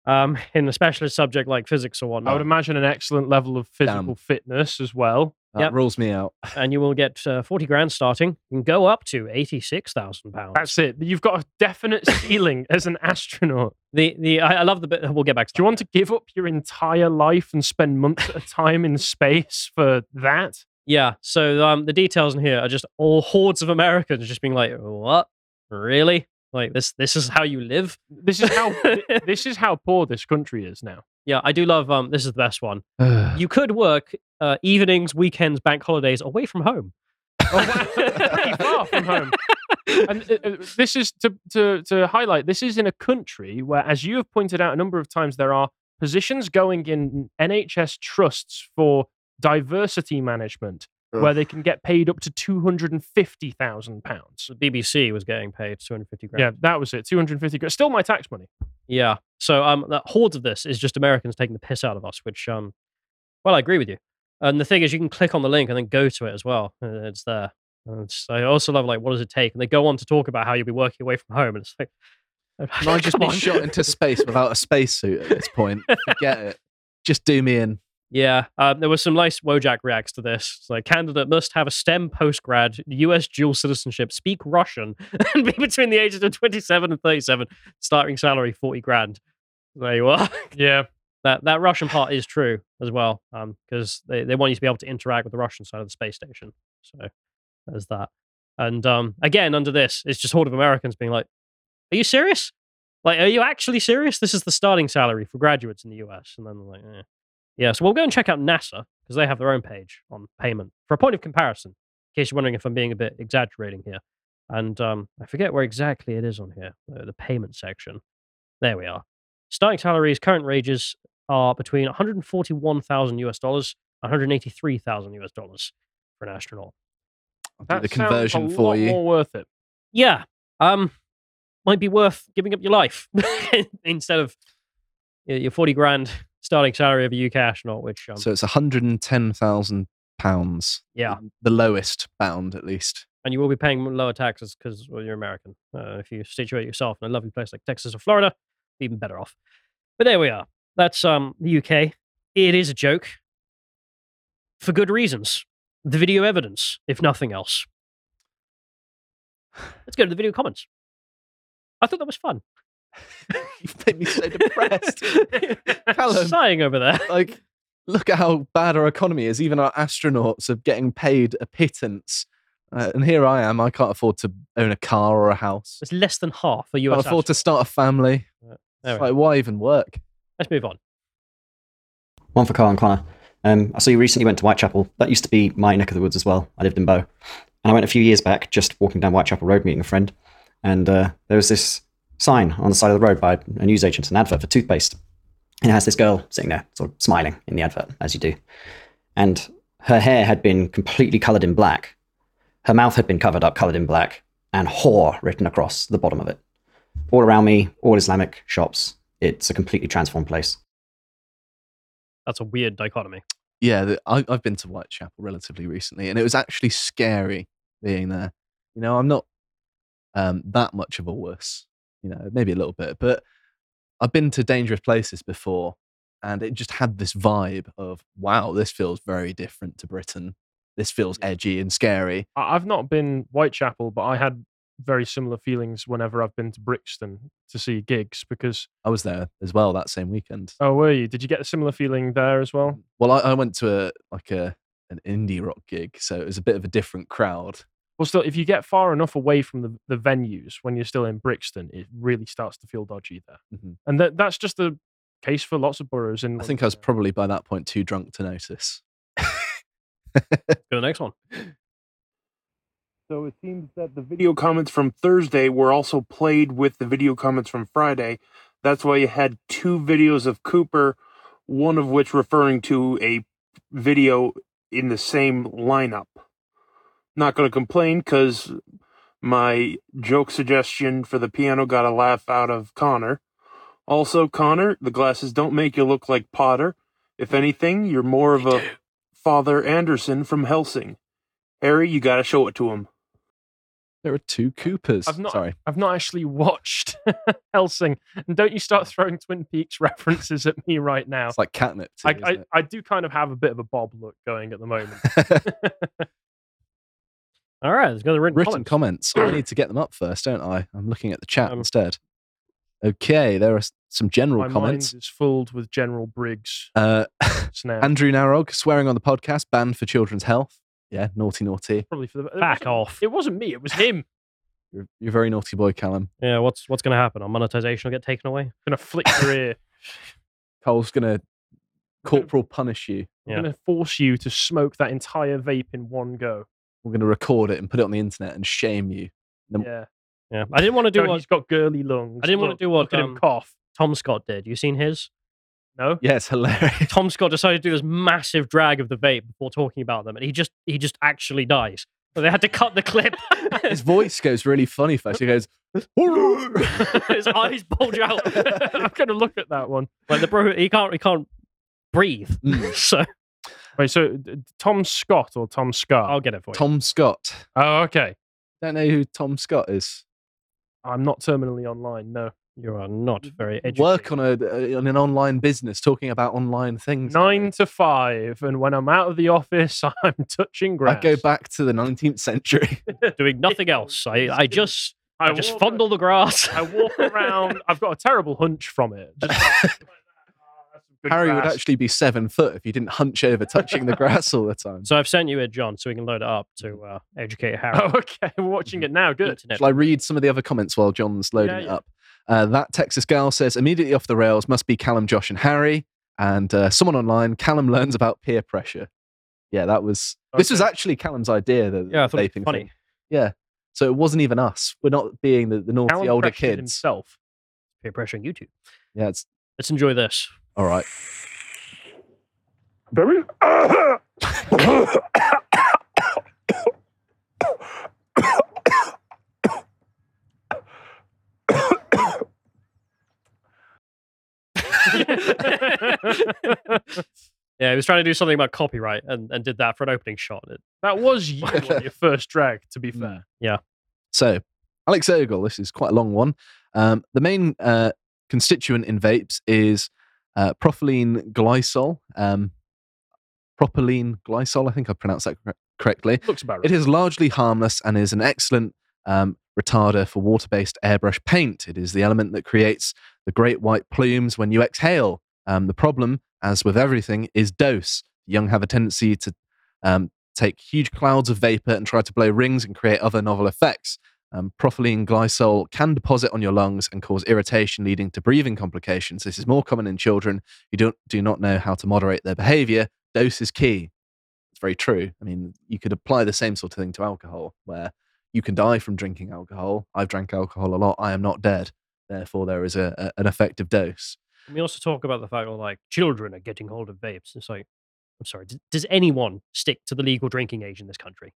um, in a specialist subject like physics or whatnot. I would imagine an excellent level of physical Damn. fitness as well. That Yep. rules me out. and you will get uh, 40 grand starting. and go up to 86,000 pounds. That's it. You've got a definite ceiling as an astronaut. The the I, I love the bit. We'll get back to. Do you want to give up your entire life and spend months at a time in space for that? Yeah. So um, the details in here are just all hordes of Americans just being like, "What? Really? Like this? This is how you live?" This is how this is how poor this country is now. Yeah, I do love. Um, this is the best one. You could work uh, evenings, weekends, bank holidays away from home. Far from home. And uh, uh, this is to, to to highlight. This is in a country where, as you have pointed out a number of times, there are positions going in NHS trusts for diversity management, where they can get paid up to two hundred and fifty thousand pounds. The BBC was getting paid 250 grand. Yeah, that was it. Two hundred fifty. grand. Still my tax money. Yeah. So um, the hordes of this is just Americans taking the piss out of us, which um, well, I agree with you. And the thing is, you can click on the link and then go to it as well. It's there. And it's, I also love like, what does it take? And they go on to talk about how you'll be working away from home, and it's like, Can I just come be on. shot into space without a spacesuit at this point? Forget it. Just do me in. Yeah, um, there was some nice Wojak reacts to this. It's like, candidate must have a STEM postgrad, U.S. dual citizenship, speak Russian, and be between the ages of 27 and 37. Starting salary 40 grand. There you are. Yeah. that that Russian part is true as well, because they, they want you to be able to interact with the Russian side of the space station. So there's that. And um, again, under this, it's just horde of Americans being like, "Are you serious? Like, are you actually serious? This is the starting salary for graduates in the US." And then they're like, eh. "Yeah." So we'll go and check out NASA because they have their own page on payment for a point of comparison. In case you're wondering if I'm being a bit exaggerating here, and um, I forget where exactly it is on here, the, the payment section. There we are. Starting salaries, current wages are between 141,000 US dollars, 183,000 US dollars for an astronaut. I'll do That the sounds a conversion for lot you. More worth it. Yeah, um, might be worth giving up your life instead of your your 40 grand starting salary of a UK astronaut, which um, So it's 110,000 pounds. yeah, The lowest bound, at least. and you will be paying lower taxes because well, you're American. Uh, if you situate yourself in a lovely place like Texas or Florida, even better off. But there we are. That's um the UK. It is a joke for good reasons. The video evidence, if nothing else. Let's go to the video comments. I thought that was fun. You've made me so depressed. Callum. Sighing over there. like, look at how bad our economy is. Even our astronauts are getting paid a pittance. Uh, and here I am. I can't afford to own a car or a house. It's less than half a I US. I can't afford to start a family. There It's like, why even work? Let's move on. One for Carl and Connor. Um, I saw you recently went to Whitechapel. That used to be my neck of the woods as well. I lived in Bow. And I went a few years back, just walking down Whitechapel Road meeting a friend. And uh, there was this sign on the side of the road by a newsagent, an advert for toothpaste. And it has this girl sitting there, sort of smiling in the advert, as you do. And her hair had been completely coloured in black. Her mouth had been covered up, coloured in black, and whore written across the bottom of it. All around me, all Islamic shops. It's a completely transformed place. That's a weird dichotomy. Yeah, the, I, I've been to Whitechapel relatively recently, and it was actually scary being there. You know, I'm not um, that much of a wuss, you know, maybe a little bit, but I've been to dangerous places before, and it just had this vibe of, wow, this feels very different to Britain. this feels edgy and scary. I've not been Whitechapel, but I had very similar feelings whenever I've been to Brixton to see gigs because I was there as well that same weekend. oh were you? Did you get a similar feeling there as well? Well, I, I went to a like a an indie rock gig, so it was a bit of a different crowd. Well, still, if you get far enough away from the, the venues when you're still in Brixton, it really starts to feel dodgy there. Mhm. And that that's just the case for lots of boroughs. In I think I was probably by that point too drunk to notice. Go to the next one. So it seems that the video comments from Thursday were also played with the video comments from Friday. That's why you had two videos of Cooper, one of which referring to a video in the same lineup. Not going to complain because my joke suggestion for the piano got a laugh out of Connor. Also, Connor, the glasses don't make you look like Potter. If anything, you're more of a Father Anderson from Hellsing. Harry, you got to show it to him. There are two Coopers. I've not, Sorry. I've not actually watched Hellsing, and don't you start throwing Twin Peaks references at me right now. It's like catnip. To I, you, I, isn't I do kind of have a bit of a Bob look going at the moment. it? All right, let's go to the written, Written comments. comments. I need to get them up first, don't I? I'm looking at the chat Um, instead. Okay, there are some general My comments. mind is filled with General Briggs Uh. Andrew Narog swearing on the podcast, banned for children's health. Yeah, naughty, naughty. Probably for the Back wasn't- off. It wasn't me. It was him. You're, you're a very naughty boy, Callum. Yeah, what's what's going to happen? Our monetization will get taken away. Gonna flick your ear. Cole's gonna corporal punish you. I'm Yeah. gonna force you to smoke that entire vape in one go. We're gonna record it and put it on the internet and shame you. Then- Yeah. Yeah, I didn't want to do No, what he's got girly lungs. I didn't want to do what Look at him um, cough. Tom Scott did. You seen his? No. Yeah, it's hilarious. Tom Scott decided to do this massive drag of the vape before talking about them, and he just he just actually dies. So they had to cut the clip. His voice goes really funny first. He goes, His eyes bulge out. I'm gonna look at that one. like the bro, he can't he can't breathe. Mm. so Wait, so Tom Scott or Tom Scott? I'll get it for you. Tom Scott. Oh, okay. Don't know who Tom Scott is. I'm not terminally online. No. You are not very educated. Work on a uh, on an online business, talking about online things. Nine to five, and when I'm out of the office, I'm touching grass. I go back to the 19th century. doing nothing else. I I just I, just walk- fondle the grass. I walk around. I've got a terrible hunch from it. Just like, "Oh, good Harry would actually be seven foot if you didn't hunch over touching the grass all the time. So I've sent you it, John, so we can load it up to uh, educate Harry. Oh, okay. We're watching it now. Good. Internet. Shall I read some of the other comments while John's loading Yeah, it up? Uh, that Texas gal says immediately off the rails must be Callum, Josh, and Harry. And uh, someone online, Callum learns about peer pressure. Yeah, that was. This was actually Callum's idea. The Yeah, I thought it vaping was funny. thing. Yeah, so it wasn't even us. We're not being the, the naughty Callum older pressured kids. himself. Peer pressure on YouTube. Yeah, it's Let's enjoy this. All right. Very. yeah, he was trying to do something about copyright and, and did that for an opening shot. It, That was you on your first drag, to be fair. Yeah. So, Alex Ogle, this is quite a long one. Um, the main uh, constituent in vapes is uh, propylene glycol. Um, propylene glycol, I think I pronounced that cor- correctly. Looks about right. It is largely harmless and is an excellent um, retarder for water based airbrush paint. It is the element that creates the great white plumes when you exhale. Um, the problem, as with everything, is dose. Young have a tendency to um, take huge clouds of vapor and try to blow rings and create other novel effects. Um, propylene glycol can deposit on your lungs and cause irritation, leading to breathing complications. This is more common in children who don't, do not know how to moderate their behavior. Dose is key. It's very true. I mean, you could apply the same sort of thing to alcohol, where you can die from drinking alcohol. I've drank alcohol a lot. I am not dead. Therefore, there is a, a- an effective dose. And we also talk about the fact that like children are getting hold of vapes. It's like, I'm sorry, does anyone stick to the legal drinking age in this country?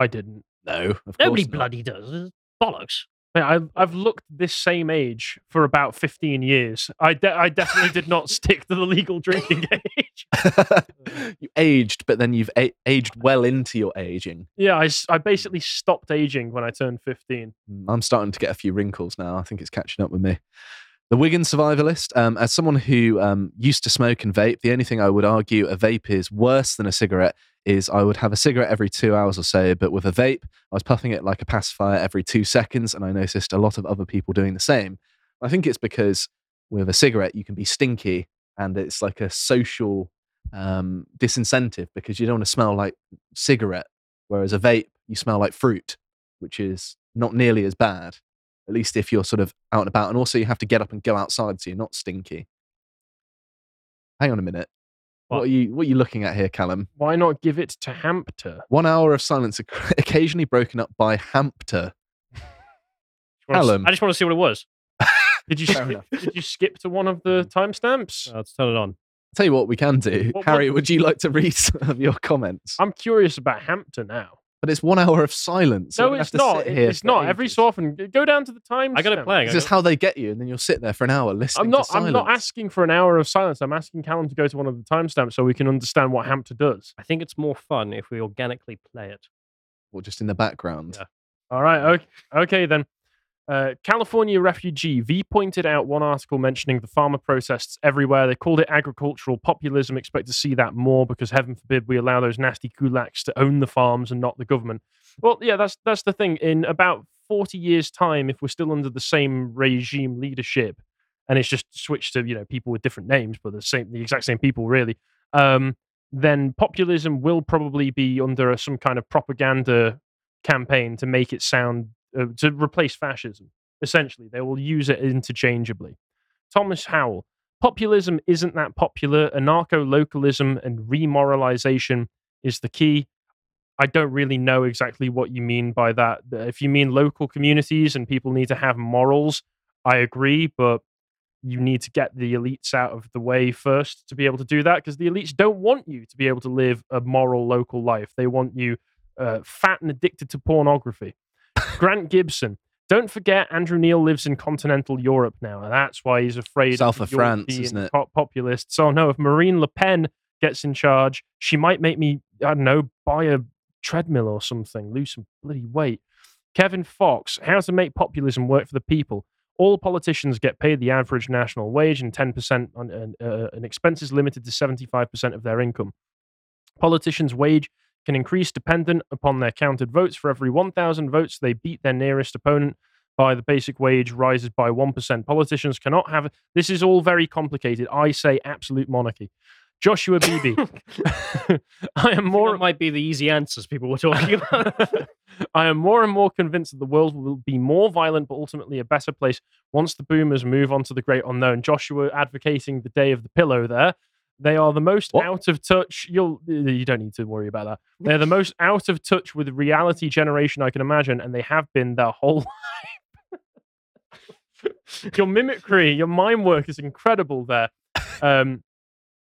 I didn't. No, of Nobody not. bloody does. It's bollocks. I, I've looked this same age for about 15 years. I, de- I definitely did not stick to the legal drinking age. you aged, but then you've a- aged well into your aging. Yeah, I, I basically stopped aging when I turned 15. Mm, I'm starting to get a few wrinkles now. I think it's catching up with me. The Wigan survivalist. Um, as someone who um, used to smoke and vape, the only thing I would argue a vape is worse than a cigarette is I would have a cigarette every two hours or so, but with a vape, I was puffing it like a pacifier every two seconds, and I noticed a lot of other people doing the same. I think it's because with a cigarette you can be stinky, and it's like a social um, disincentive because you don't want to smell like cigarette, whereas a vape you smell like fruit, which is not nearly as bad. At least if you're sort of out and about, and also you have to get up and go outside, so you're not stinky. Hang on a minute. What, What? are you What are you looking at here, Callum? Why not give it to Hampter? One hour of silence, occasionally broken up by Hampter. Wanna Callum. I just want to see what it was. Did you skip, did you skip to one of the timestamps? Uh, let's turn it on. Tell you what we can do. What- Harry, what- would you like to read some of your comments? I'm curious about Hampter now. But it's one hour of silence. so No, it's not. here It's for not. Every so often, go down to the time. I got it playing. I This is how they get you, and then you'll sit there for an hour listening I'm not. to. I'm not asking for an hour of silence. I'm asking Callum to go to one of the timestamps so we can understand what Hampter does. I think it's more fun if we organically play it. Or just in the background. Yeah. All right. Okay, okay then. Uh, California refugee V pointed out one article mentioning the farmer protests everywhere. They called it agricultural populism. Expect to see that more because heaven forbid we allow those nasty kulaks to own the farms and not the government. Well, yeah, that's that's the thing. In about forty years' time, if we're still under the same regime leadership, and it's just switched to you know people with different names, but the same, the exact same people, really. Um, then populism will probably be under some kind of propaganda campaign to make it sound uh, to replace fascism. Essentially, they will use it interchangeably. Thomas Howell. Populism isn't that popular. Anarcho localism and remoralization is the key. I don't really know exactly what you mean by that. If you mean local communities and people need to have morals, I agree, but you need to get the elites out of the way first to be able to do that because the elites don't want you to be able to live a moral local life. They want you uh, fat and addicted to pornography. Grant Gibson. Don't forget, Andrew Neil lives in continental Europe now, and that's why he's afraid South the of France, isn't it? pop- populists. So no, if Marine Le Pen gets in charge, she might make me, I don't know, buy a treadmill or something, lose some bloody weight. Kevin Fox, how to make populism work for the people. All politicians get paid the average national wage and 10% on uh, and expenses limited to 75% of their income. Politicians' wage can increase dependent upon their counted votes. For every 1,000 votes they beat their nearest opponent by, the basic wage rises by 1%. Politicians cannot have. This is all very complicated. I say absolute monarchy. Joshua Beebe. I am More more. might be the easy answers people were talking about. I am more and more convinced that the world will be more violent, but ultimately a better place once the boomers move on to the great unknown. Joshua advocating the day of the pillow there. They are the most What? out of touch. You'll you don't need to worry about that. They're the most out of touch with reality generation I can imagine, and they have been their whole life. your mimicry, your mime work is incredible there. Um,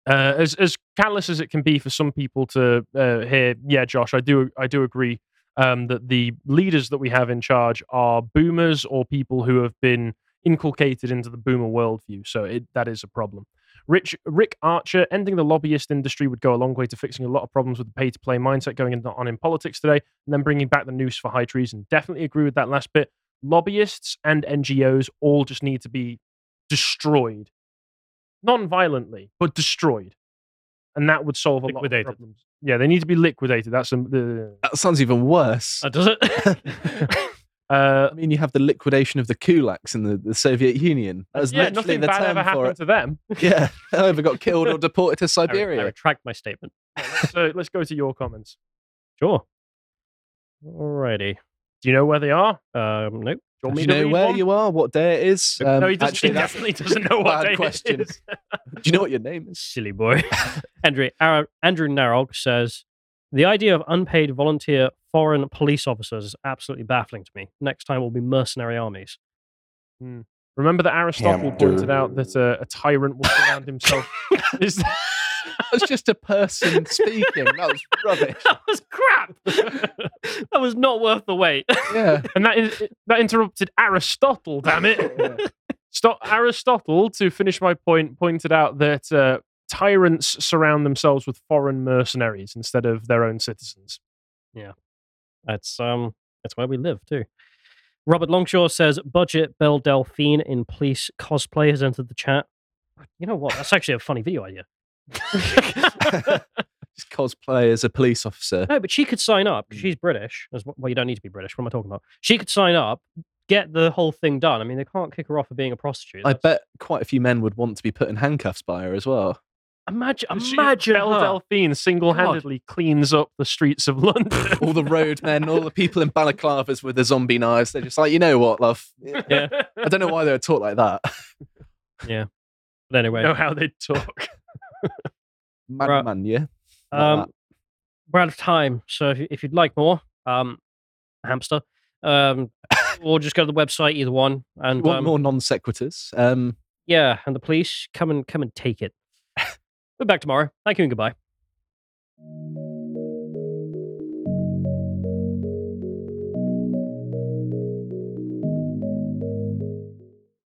uh, as as callous as it can be for some people to uh, hear, yeah, Josh, I do I do agree um, that the leaders that we have in charge are boomers or people who have been inculcated into the boomer worldview. So it, that is a problem. Rich, Rick Archer, ending the lobbyist industry would go a long way to fixing a lot of problems with the pay to play mindset going on in politics today, and then bringing back the noose for high treason. Definitely agree with that last bit. Lobbyists and NGOs all just need to be destroyed, non violently, but destroyed. And that would solve a Liquidated. lot of problems. Yeah, they need to be liquidated. That's some, the. That sounds even worse. Uh, does it? Uh, I mean, you have the liquidation of the kulaks in the, the Soviet Union. That was yeah, literally nothing the bad term ever happened to them. Yeah, they either got killed or deported to I, Siberia. I retract my statement. so let's go to your comments. Sure. Alrighty. Do you know where they are? Um, nope. Do you you know where one? you are? What day it is? Um, no, he, doesn't, actually, he definitely doesn't know what day question. it is. Do you know what your name is? Silly boy. Andrew, Andrew Narog says the idea of unpaid volunteer foreign police officers is absolutely baffling to me. Next time will be mercenary armies. Remember that Aristotle Hamster. pointed out that uh, a tyrant will surround himself. is That was just a person speaking. That was rubbish. that was crap. that was not worth the wait. Yeah. and that is, that interrupted Aristotle. Damn it! Stop. Aristotle, to finish my point, pointed out that uh, tyrants surround themselves with foreign mercenaries instead of their own citizens. Yeah, that's um that's where we live too. Robert Longshaw says budget Belle Delphine in police cosplay has entered the chat. You know what? That's actually a funny video idea. Just cosplay as a police officer. No, but she could sign up. she's British. As well, well, you don't need to be British. What am I talking about? She could sign up, get the whole thing done. I mean, they can't kick her off for being a prostitute. I That's- bet quite a few men would want to be put in handcuffs by her as well. Imagine, She- imagine Belle her. Delphine single-handedly cleans up the streets of London. all the roadmen, all the people in balaclavas with the zombie knives. They're just like, you know what, love? Yeah, I don't know why they were taught like that. yeah. But anyway, know how they talk. Man, Right. man, yeah. Like um, we're out of time. So if, you- if you'd like more, um, hamster, um, or just go to the website, either one. And If you want um, more non sequiturs? Um, yeah, and the police come and come and take it. We're back tomorrow. Thank you and goodbye.